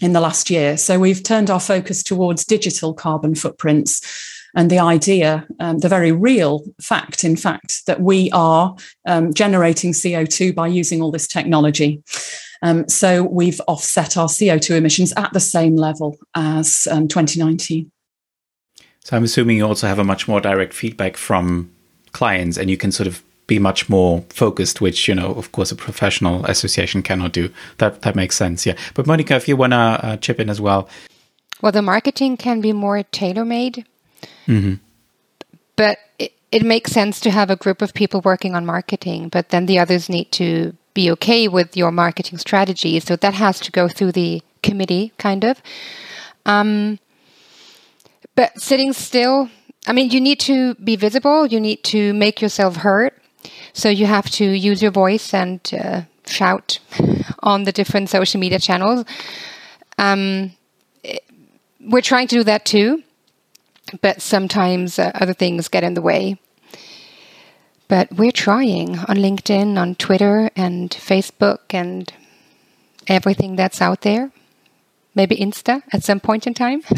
in the last year. So we've turned our focus towards digital carbon footprints and the idea, um, the very real fact, in fact, that we are um, generating CO2 by using all this technology. Um, so we've offset our CO2 emissions at the same level as um, 2019. So I'm assuming you also have a much more direct feedback from clients and you can sort of be much more focused, which, you know, of course, a professional association cannot do. That that makes sense. Yeah. But Monica, if you want to uh, chip in as well. Well, the marketing can be more tailor made. Mm-hmm. But it, it makes sense to have a group of people working on marketing, but then the others need to be okay with your marketing strategy. So that has to go through the committee, kind of. Um, but sitting still, I mean, you need to be visible, you need to make yourself heard. So you have to use your voice and uh, shout on the different social media channels. Um, we're trying to do that too, but sometimes uh, other things get in the way. But we're trying on LinkedIn, on Twitter, and Facebook, and everything that's out there. Maybe Insta at some point in time.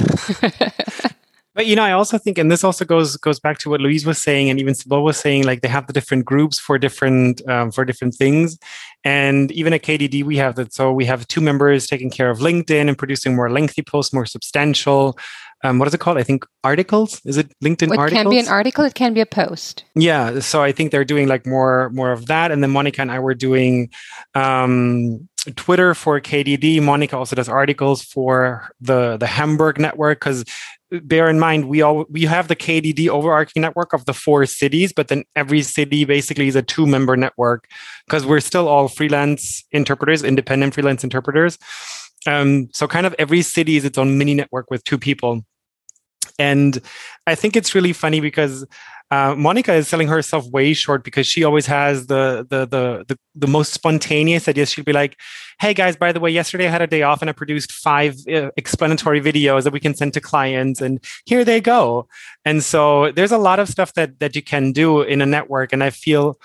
But you know, I also think, and this also goes goes back to what Louise was saying, and even Sybil was saying, like they have the different groups for different um, for different things. And even at KDD, we have that. So we have two members taking care of LinkedIn and producing more lengthy posts, more substantial. Um, what is it called? I think articles. Is it LinkedIn it articles? It can be an article. It can be a post. Yeah. So I think they're doing like more more of that. And then Monica and I were doing um, Twitter for KDD. Monica also does articles for the the Hamburg network because bear in mind we all we have the KDD overarching network of the four cities, but then every city basically is a two member network because we're still all freelance interpreters, independent freelance interpreters. Um, so kind of every city is its own mini network with two people. And I think it's really funny because uh, Monica is selling herself way short because she always has the, the the the the, most spontaneous ideas. She'd be like, "Hey guys, by the way, yesterday I had a day off and I produced five uh, explanatory videos that we can send to clients, and here they go." And so there's a lot of stuff that that you can do in a network, and I feel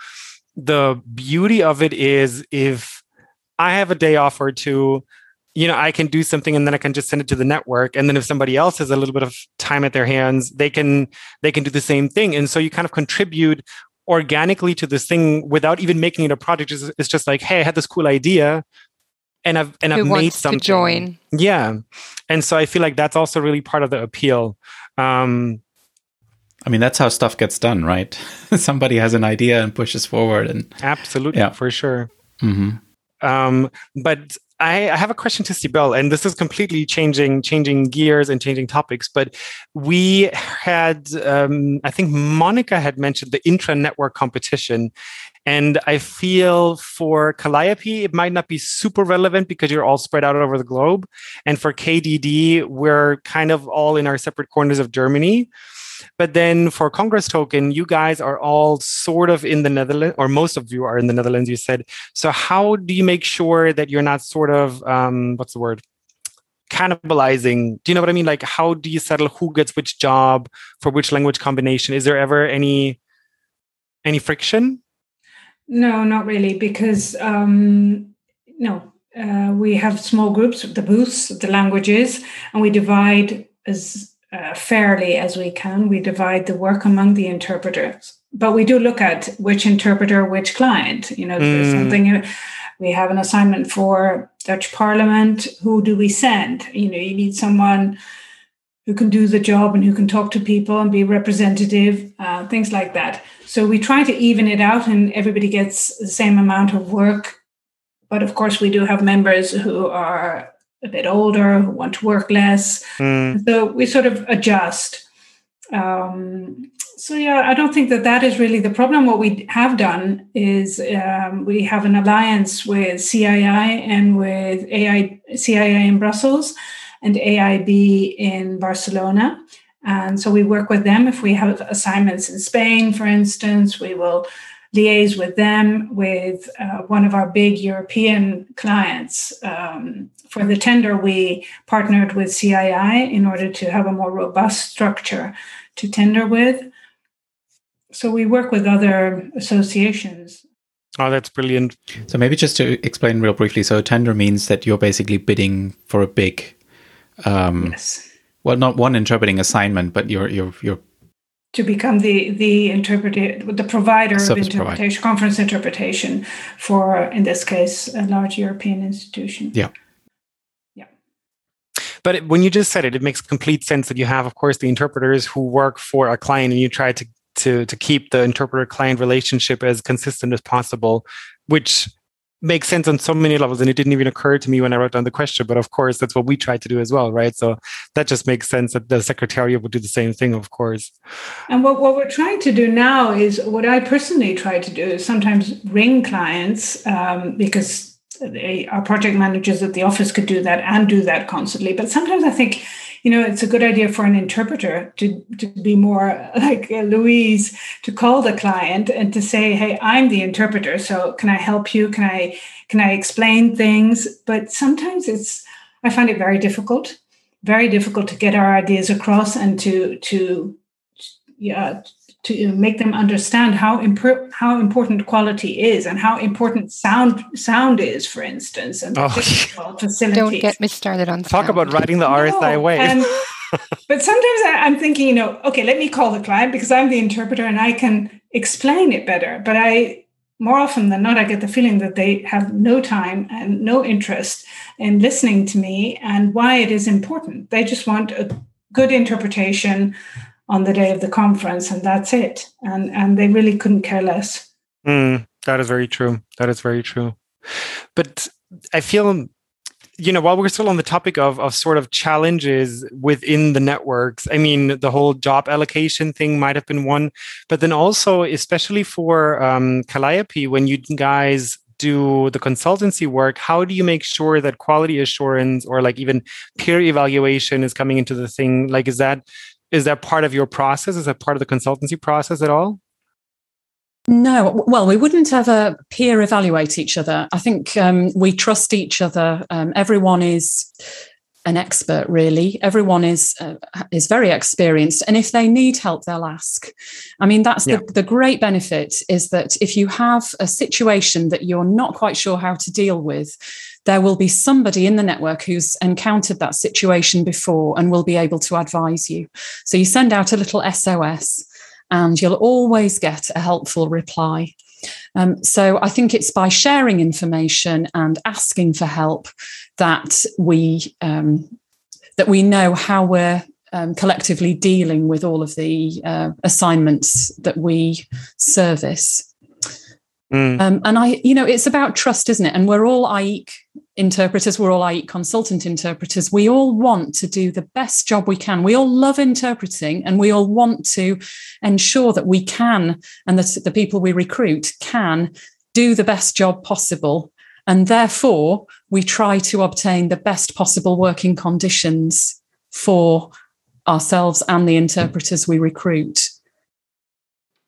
the beauty of it is if I have a day off or two you know, I can do something and then I can just send it to the network. And then if somebody else has a little bit of time at their hands, they can they can do the same thing. And so you kind of contribute organically to this thing without even making it a project. It's, it's just like, hey, I had this cool idea and I've and Who I've made something. To join. Yeah. And so I feel like that's also really part of the appeal. Um I mean, that's how stuff gets done, right? Somebody has an idea and pushes forward, and absolutely, yeah. for sure. Mm-hmm. Um, but I, I have a question to Sibel, and this is completely changing changing gears and changing topics. But we had, um, I think Monica had mentioned the intra network competition, and I feel for Calliope, it might not be super relevant because you're all spread out over the globe. And for KDD, we're kind of all in our separate corners of Germany. But then for Congrestolken, you guys are all sort of in the Netherlands, or most of you are in the Netherlands, you said. So how do you make sure that you're not sort of, um, what's the word? cannibalizing do you know what i mean like how do you settle who gets which job for which language combination is there ever any any friction no not really because um no uh, we have small groups the booths the languages and we divide as uh, fairly as we can. We divide the work among the interpreters, but we do look at which interpreter, which client. You know, mm. something we have an assignment for Dutch Parliament. Who do we send? You know, you need someone who can do the job and who can talk to people and be representative, uh, things like that. So we try to even it out, and everybody gets the same amount of work. But of course, we do have members who are a bit older who want to work less. Mm. So we sort of adjust. Um, so yeah, I don't think that that is really the problem. What we have done is um, we have an alliance with CII and with AI, CII in Brussels and AIB in Barcelona. And so we work with them. If we have assignments in Spain, for instance, we will liaise with them, with uh, one of our big European clients. Um, for the tender, we partnered with CII in order to have a more robust structure to tender with. So we work with other associations. Oh, that's brilliant. So maybe just to explain real briefly. So tender means that you're basically bidding for a big, um, yes. well, not one interpreting assignment, but you're you're you're to become the the interpreter the provider of interpretation provider. conference interpretation for in this case a large european institution yeah yeah but when you just said it it makes complete sense that you have of course the interpreters who work for a client and you try to to to keep the interpreter client relationship as consistent as possible which makes sense on so many levels. And it didn't even occur to me when i wrote down the question but of course that's what we try to do as well right? So that just makes sense that the secretariat would do the same thing of course. And what, what we're trying to do now is what i personally try to do is sometimes ring clients um, because our project managers at the office could do that and do that constantly but sometimes i think you know, it's a good idea for an interpreter to, to be more like Louise, to call the client and to say, hey, I'm the interpreter. So can I help you? Can I can I explain things? But sometimes it's I find it very difficult, very difficult to get our ideas across and to to yeah to make them understand how imp- how important quality is and how important sound sound is, for instance, and oh, facilities. Don't get me started on talk about writing the RSI no, way. And, but sometimes I, I'm thinking, you know, okay, let me call the client because I'm the interpreter and I can explain it better. But I more often than not, I get the feeling that they have no time and no interest in listening to me and why it is important. They just want a good interpretation on the day of the conference and that's it. And and they really couldn't care less. Mm, that is very true. That is very true. But i feel you know while we're still on the topic of, of sort of challenges within the networks i mean the whole job allocation thing might have been one but then also especially for um, calliope when you guys do the consultancy work how do you make sure that quality assurance or like even peer evaluation is coming into the thing? Like is that is that part of your process? Is that part of the consultancy process at all? No, well, we wouldn't ever peer evaluate each other. I think um, we trust each other. Um, everyone is an expert, really. Everyone is uh, is very experienced, and if they need help, they'll ask. I mean, that's yeah. the, the great benefit is that if you have a situation that you're not quite sure how to deal with, there will be somebody in the network who's encountered that situation before and will be able to advise you. So you send out a little SOS and you'll always get a helpful reply. Um, so I think it's by sharing information and asking for help that we um, that we know how we're um, collectively dealing with all of the uh, assignments that we service. Mm. Um, and I, you know, it's about trust, isn't it? And we're all AIIC interpreters, we're all AIIC consultant interpreters. We all want to do the best job we can. We all love interpreting and we all want to ensure that we can, and that the people we recruit can do the best job possible. And therefore, we try to obtain the best possible working conditions for ourselves and the interpreters we recruit.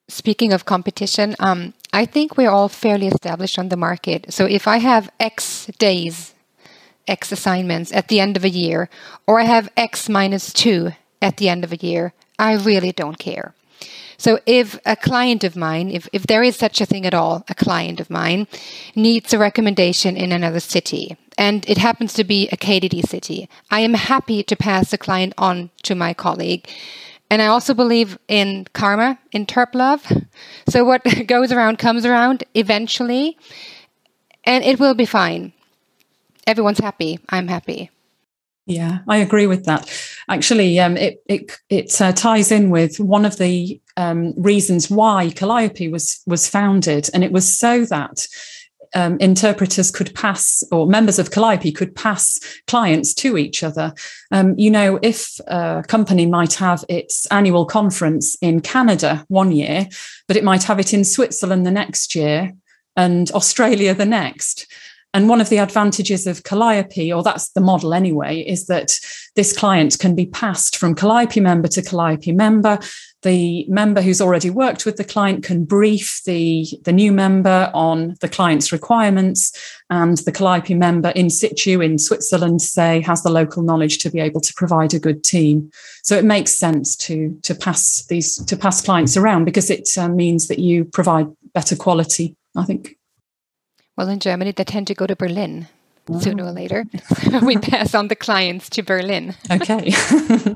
Speaking of competition, um, I think we're all fairly established on the market. So if I have X days, X assignments at the end of a year, or I have X minus two at the end of a year, I really don't care. So if a client of mine, if, if there is such a thing at all, a client of mine needs a recommendation in another city, and it happens to be a KDD city, I am happy to pass the client on to my colleague and I also believe in karma, in Terp love. So what goes around comes around eventually, and it will be fine. Everyone's happy. I'm happy. Yeah, I agree with that. Actually, um, it it it uh, ties in with one of the um, reasons why Calliope was was founded, and it was so that um, interpreters could pass, or members of Calliope could pass clients to each other. Um, you know, if a company might have its annual conference in Canada one year, but it might have it in Switzerland the next year and Australia the next. And one of the advantages of Calliope, or that's the model anyway, is that this client can be passed from Calliope member to Calliope member. The member who's already worked with the client can brief the, the new member on the client's requirements, and the Calliope member in situ in Switzerland, say, has the local knowledge to be able to provide a good team. So it makes sense to to pass these to pass clients around because it uh, means that you provide better quality. I think. Well, in Germany, they tend to go to Berlin oh. sooner or later. we pass on the clients to Berlin. Okay.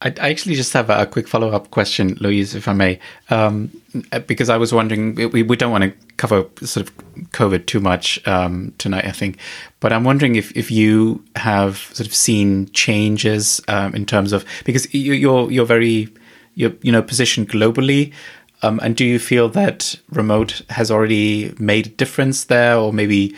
I, actually just have a, quick follow up question, Louise, if I may, um, because I was wondering, we, we don't want to cover sort of COVID too much um, tonight, I think, but I'm wondering if, if you have sort of seen changes um, in terms of because you, you're you're very you're you know positioned globally. Um, and do you feel that remote has already made a difference there, or maybe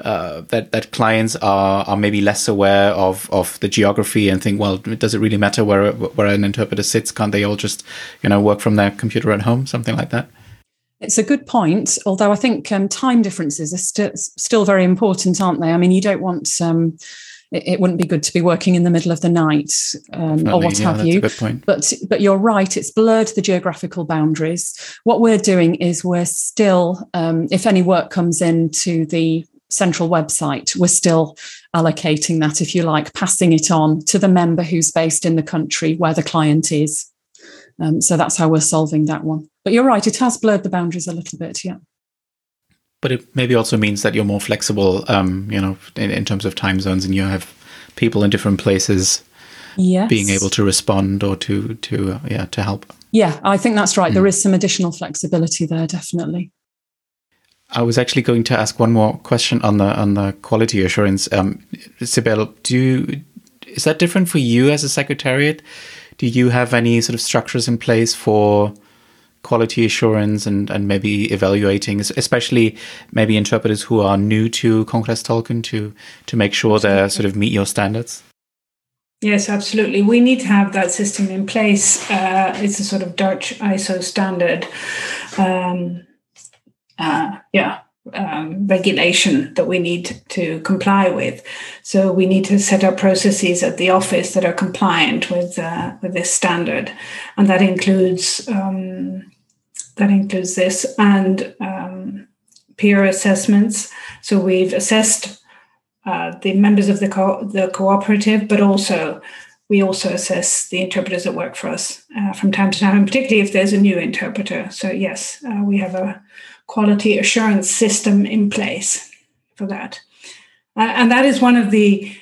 uh, that that clients are are maybe less aware of of the geography and think, well, does it really matter where where an interpreter sits? Can't they all just you know work from their computer at home, something like that? It's a good point, although I think um, time differences are st- still very important, aren't they? I mean, you don't want um, it, it, wouldn't be good to be working in the middle of the night um, or what yeah, have you. But but you're right; it's blurred the geographical boundaries. What we're doing is we're still, um, if any work comes into the central website, we're still allocating that, if you like, passing it on to the member who's based in the country where the client is. Um, so that's how we're solving that one. But you're right; it has blurred the boundaries a little bit. Yeah but it maybe also means that you're more flexible, um, you know, in, in, terms of time zones, and you have people in different places yes. being able to respond or to to uh, yeah to help. Yeah, I think that's right. Mm. There is some additional flexibility there, definitely. I was actually going to ask one more question on the on the quality assurance. Um, Sibel, do you, is that different for you as a secretariat? Do you have any sort of structures in place for quality assurance and, and maybe evaluating, especially maybe interpreters who are new to Congrestolken to to make sure they sort of meet your standards? Yes, absolutely. We need to have that system in place. Uh, it's a sort of Dutch ISO standard. Um, uh, yeah, um, regulation that we need to comply with. So we need to set up processes at the office that are compliant with uh, with this standard, and that includes um, that includes this and um, peer assessments. So we've assessed uh, the members of the co- the cooperative, but also we also assess the interpreters that work for us uh, from time to time, and particularly if there's a new interpreter. So yes, uh, we have a quality assurance system in place for that. Uh, and that is one of the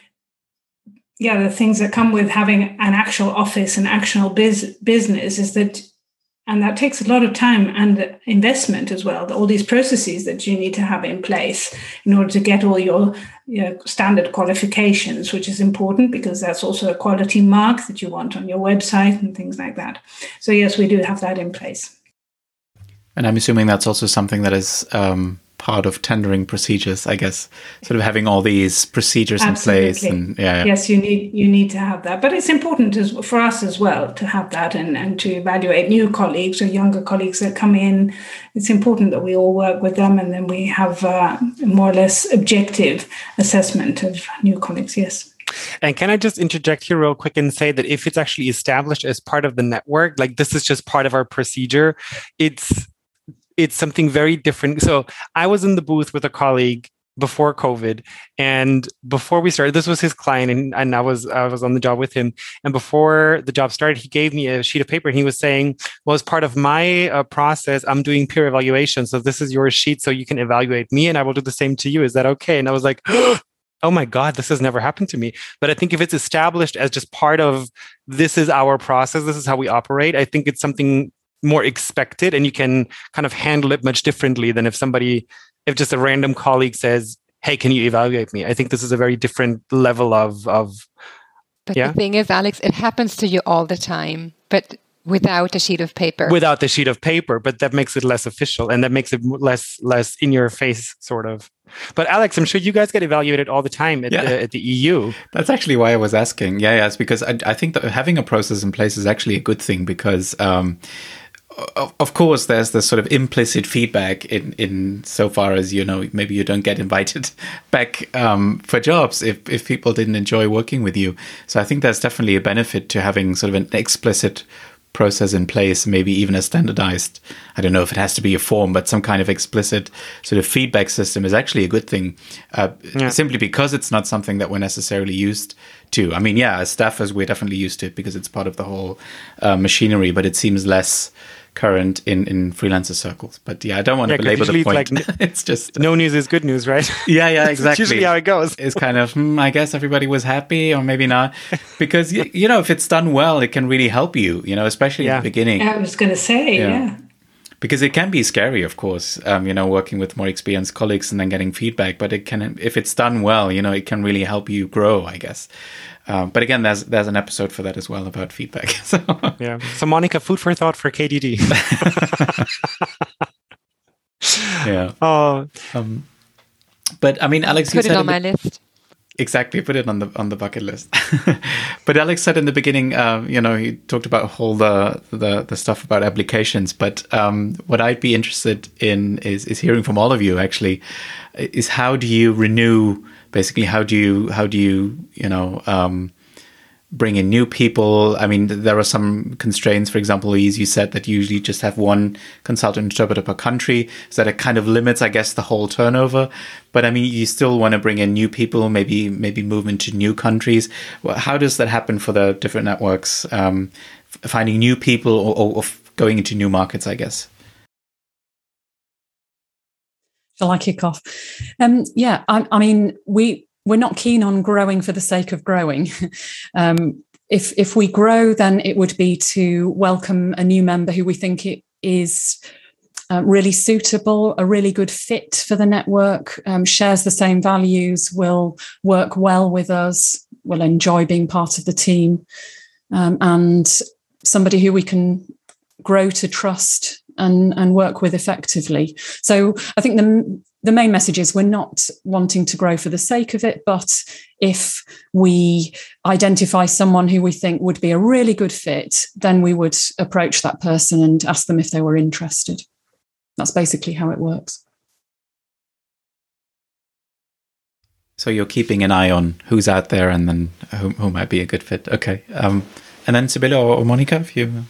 yeah the things that come with having an actual office and actual biz- business is that and that takes a lot of time and investment as well all these processes that you need to have in place in order to get all your standard qualifications which is important because that's also a quality mark that you want on your website and things like that. So yes we do have that in place. And I'm assuming that's also something that is um, part of tendering procedures, I guess, sort of having all these procedures Absolutely. in place. And, yeah, yeah, Yes, you need you need to have that, but it's important as, for us as well to have that and, and to evaluate new colleagues or younger colleagues that come in. It's important that we all work with them, and then we have uh, more or less objective assessment of new colleagues. Yes. And can I just interject here real quick and say that if it's actually established as part of the network, like this is just part of our procedure, it's it's something very different. So I was in the booth with a colleague before COVID, and before we started, this was his client, and, and I was I was on the job with him. And before the job started, he gave me a sheet of paper, and he was saying, "Well, as part of my uh, process, I'm doing peer evaluation. So this is your sheet, so you can evaluate me, and I will do the same to you. Is that okay?" And I was like. oh my god this has never happened to me but i think if it's established as just part of this is our process this is how we operate i think it's something more expected and you can kind of handle it much differently than if somebody if just a random colleague says hey can you evaluate me? I think this is a very different level of of but yeah? the thing is alex it happens to you all the time but without a sheet of paper. Without the sheet of paper but that makes it less official and that makes it less less in your face sort of. But alex i'm sure you guys get evaluated all the time at, yeah. the, at the eu that's actually why i was asking. Yeah yes because I, I think that having a process in place is actually a good thing because um, of course, there's this sort of implicit feedback in, in so far as you know, maybe you don't get invited back um, for jobs if, if people didn't enjoy working with you. So I think there's definitely a benefit to having sort of an explicit process in place, maybe even a standardized, I don't know if it has to be a form, but some kind of explicit sort of feedback system is actually a good thing, uh, yeah. simply because it's not something that we're necessarily used to. I mean, yeah, as staffers, we're definitely used to it because it's part of the whole uh, machinery, but it seems less current in in freelancer circles. But yeah, I don't want yeah, to belabor the point. It's, like, it's just no news is good news, right? Yeah, yeah, exactly. usually how it goes. It's kind of hmm, I guess everybody was happy, or maybe not, because you, you, know if it's done well, it can really help you. You know, especially yeah. in the beginning. I was going to say, yeah. yeah. Because it can be scary, of course, um, you know, working with more experienced colleagues and then getting feedback. But it can, if it's done well, you know, it can really help you grow, I guess. Um, but again, there's there's an episode for that as well about feedback. So yeah. So Monica, food for thought for KDD. yeah. Oh. Um, but I mean, Alex, put it on my list. Exactly, put it on the on the bucket list. but Alex said in the beginning, uh, you know, he talked about all the the, the stuff about applications. But um, what I'd be interested in is is hearing from all of you. Actually, is how do you renew basically how do you how do you you know um, bring in new people. I mean there are some constraints. For example as you said that you usually just have one consultant interpreter per country. So that it kind of limits i guess the whole turnover. But i mean you still want to bring in new people maybe maybe move into new countries. How does that happen for the different networks um, finding new people or, or, or going into new markets i guess? Shall I kick off? Um, yeah, I, I, mean, we we're not keen on growing for the sake of growing. um, if if we grow, then it would be to welcome a new member who we think it is uh, really suitable, a really good fit for the network, um, shares the same values, will work well with us, will enjoy being part of the team, um, and somebody who we can grow to trust and, and work with effectively. So I think the, the main message is we're not wanting to grow for the sake of it, but if we identify someone who we think would be a really good fit, then we would approach that person and ask them if they were interested. That's basically how it works. So you're keeping an eye on who's out there and then who, who might be a good fit. Okay. Um, and then Sibylle or, or Monica, if you.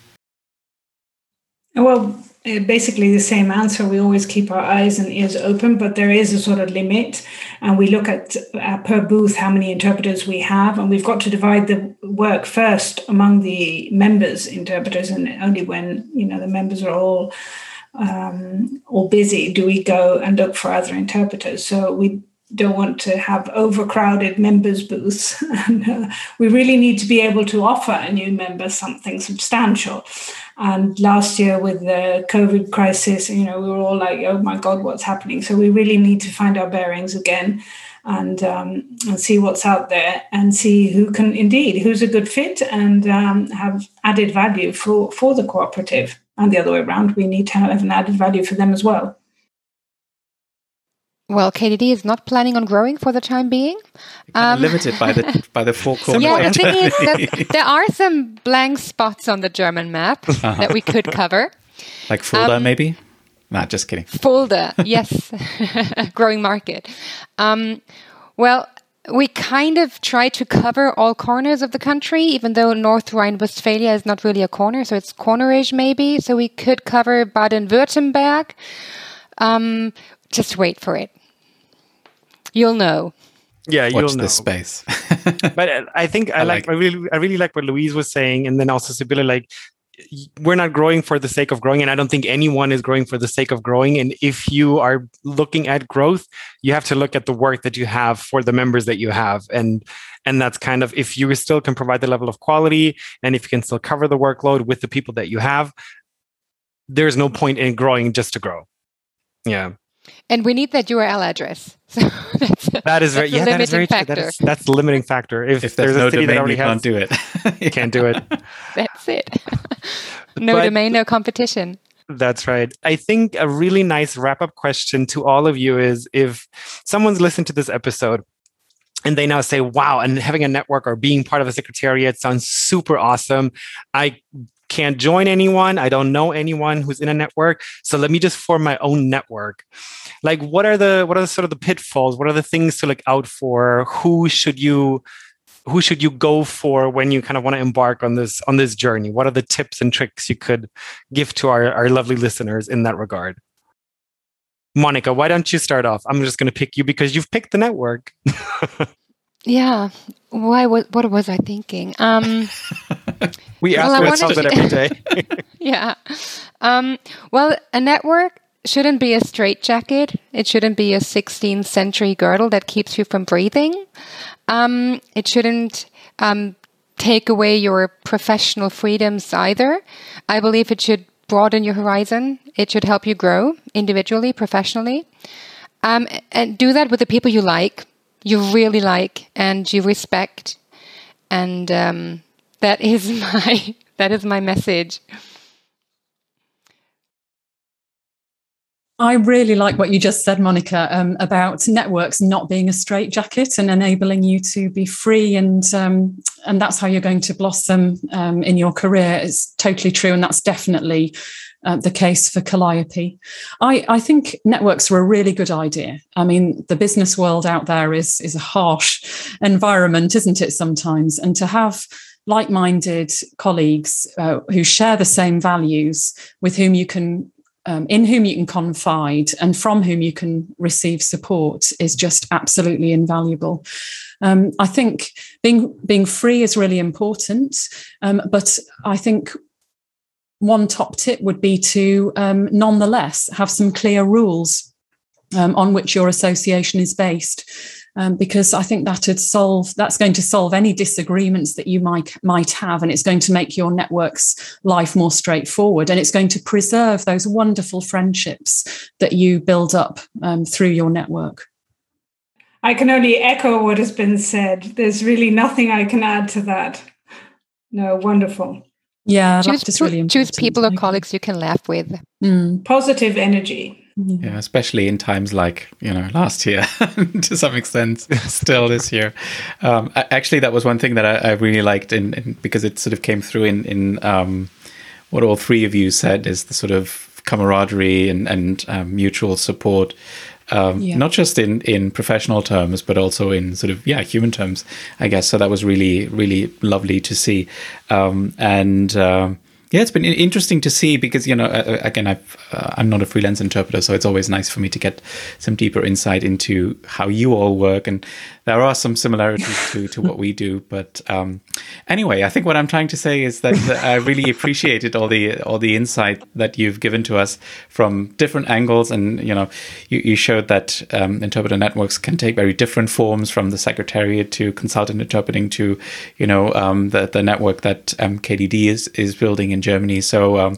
Well, basically the same answer. We always keep our eyes and ears open, but there is a sort of limit, and we look at uh, per booth how many interpreters we have, and we've got to divide the work first among the members interpreters, and only when you know the members are all um, all busy do we go and look for other interpreters. So we don't want to have overcrowded members booths. And uh, we really need to be able to offer a new member something substantial. And last year with the covid crisis you know we were all like oh my god what's happening? So we really need to find our bearings again and, um, and see what's out there and see who can indeed who's a good fit and um, have added value for for the cooperative. And the other way around we need to have an added value for them as well well, KDD is not planning on growing for the time being. Um, limited by the by the four core. Yeah, the thing is that there are some blank spots on the German map uh-huh. that we could cover. Like Fulda, um, maybe. Not just kidding. Fulda, yes, growing market. Um, well, we kind of try to cover all corners of the country, even though North Rhine-Westphalia is not really a corner, so it's cornerish maybe. So we could cover Baden-Württemberg. Um, just wait for it. You'll know. Yeah, Watch you'll know. the space. but uh, I think I, I like, like I really I really like what Louise was saying, and then also Sibylle like we're not growing for the sake of growing and i don't think anyone is growing for the sake of growing and if you are looking at growth you have to look at the work that you have for the members that you have and and that's kind of if you still can provide the level of quality and if you can still cover the workload with the people that you have there's no point in growing just to grow yeah and we need that URL address. So that's a, that is very, yeah, that is very factor. True. That is, that's the limiting factor. If, if there's, there's no a city domain, that already you has, can't do it. you can't do it. That's it. no but, domain, no competition. That's right. I think a really nice wrap up question to all of you is if someone's listened to this episode and they now say, wow, and having a network or being part of a secretariat sounds super awesome. I can't join anyone. I don't know anyone who's in a network. So let me just form my own network. Like what are the what are the sort of the pitfalls? What are the things to look out for? Who should you who should you go for when you kind of want to embark on this on this journey? What are the tips and tricks you could give to our, our lovely listeners in that regard? Monica, why don't you start off? I'm just going to pick you because you've picked the network. yeah. Why? What, what was I thinking? Um, we ask well, ourselves that every day. yeah. Um, well, a network shouldn't be a straitjacket. It shouldn't be a 16th century girdle that keeps you from breathing. Um, it shouldn't um, take away your professional freedoms either. I believe it should broaden your horizon. It should help you grow individually, professionally. Um, and do that with the people you like, you really like, and you respect. And um, that is my that is my message. I really like what you just said, Monica, um, about networks not being a straitjacket and enabling you to be free, and um, and that's how you're going to blossom um, in your career. It's totally true, and that's definitely uh, the case for Calliope. I, I think networks are a really good idea. I mean, the business world out there is is a harsh environment, isn't it? Sometimes, and to have like-minded colleagues uh, who share the same values with whom you can um, in whom you can confide and from whom you can receive support is just absolutely invaluable. Um, I think being being free is really important, um, but I think one top tip would be to um, nonetheless have some clear rules um, on which your association is based. Um, because I think that would solve that's going to solve any disagreements that you might might have, and it's going to make your network's life more straightforward, and it's going to preserve those wonderful friendships that you build up um, through your network. I can only echo what has been said. There's really nothing I can add to that. No, wonderful. Yeah, choose, really choose people or colleagues you can laugh with. Mm. Positive energy. Yeah, especially in times like you know last year, to some extent, still this year. Um, actually, that was one thing that I, I really liked, in, in, because it sort of came through in in um, what all three of you said is the sort of camaraderie and and um, mutual support. um, yeah. not just in in professional terms, but also in sort of yeah human terms, I guess. So that was really really lovely to see, um, and. Uh, yeah, it's been interesting to see because you know, again, i am not a freelance interpreter, so it's always nice for me to get some deeper insight into how you all work, and there are some similarities to to what we do. But um, anyway, I think what I'm trying to say is that I really appreciated all the all the insight that you've given to us from different angles, and you know, you, you showed that um, interpreter networks can take very different forms, from the secretariat to consultant interpreting to, you know, um, the the network that um, KDD is is building in Germany. So um,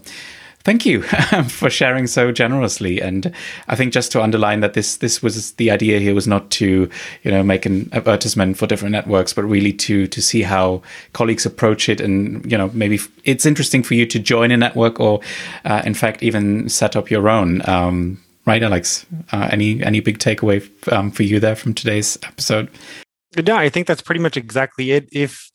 thank you for sharing so generously. And I think just to underline that this this was the idea here was not to you know make an advertisement for different networks, but really to to see how colleagues approach it. And you know maybe it's interesting for you to join a network or uh, in fact even set up your own. Um, right, Alex? Uh, any any big takeaway um, for you there from today's episode? No, I think that's pretty much exactly it. If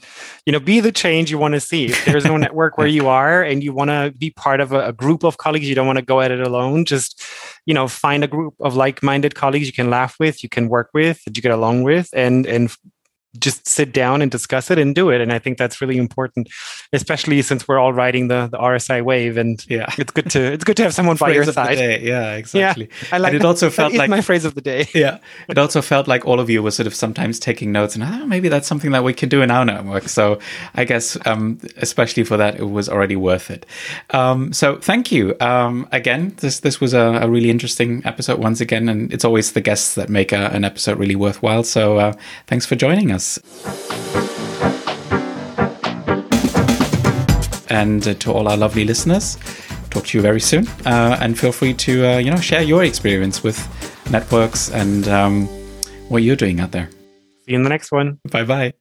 you know, be the change you want to see. If there's no network where you are and you want to be part of a, a, group of colleagues, you don't want to go at it alone. Just you know, find a group of like-minded colleagues you can laugh with, you can work with, that you get along with, and and just sit down and discuss it and do it. And I think that's really important, especially since we're all riding the, the RSI wave. And yeah, it's good to it's good to have someone by your side. Yeah, exactly. Yeah, I like. And it also felt like my phrase of the day. Yeah, it also felt like all of you were sort of sometimes taking notes and oh, maybe that's something that we can do in our network. So I guess um, especially for that, it was already worth it. Um, so thank you um, again. This this was a, a, really interesting episode once again, and it's always the guests that make a, an episode really worthwhile. So uh, thanks for joining us And uh, to all our lovely listeners, talk to you very soon. Uh, and feel free to uh, you know share your experience with networks and um, what you're doing out there. See you in the next one. Bye bye.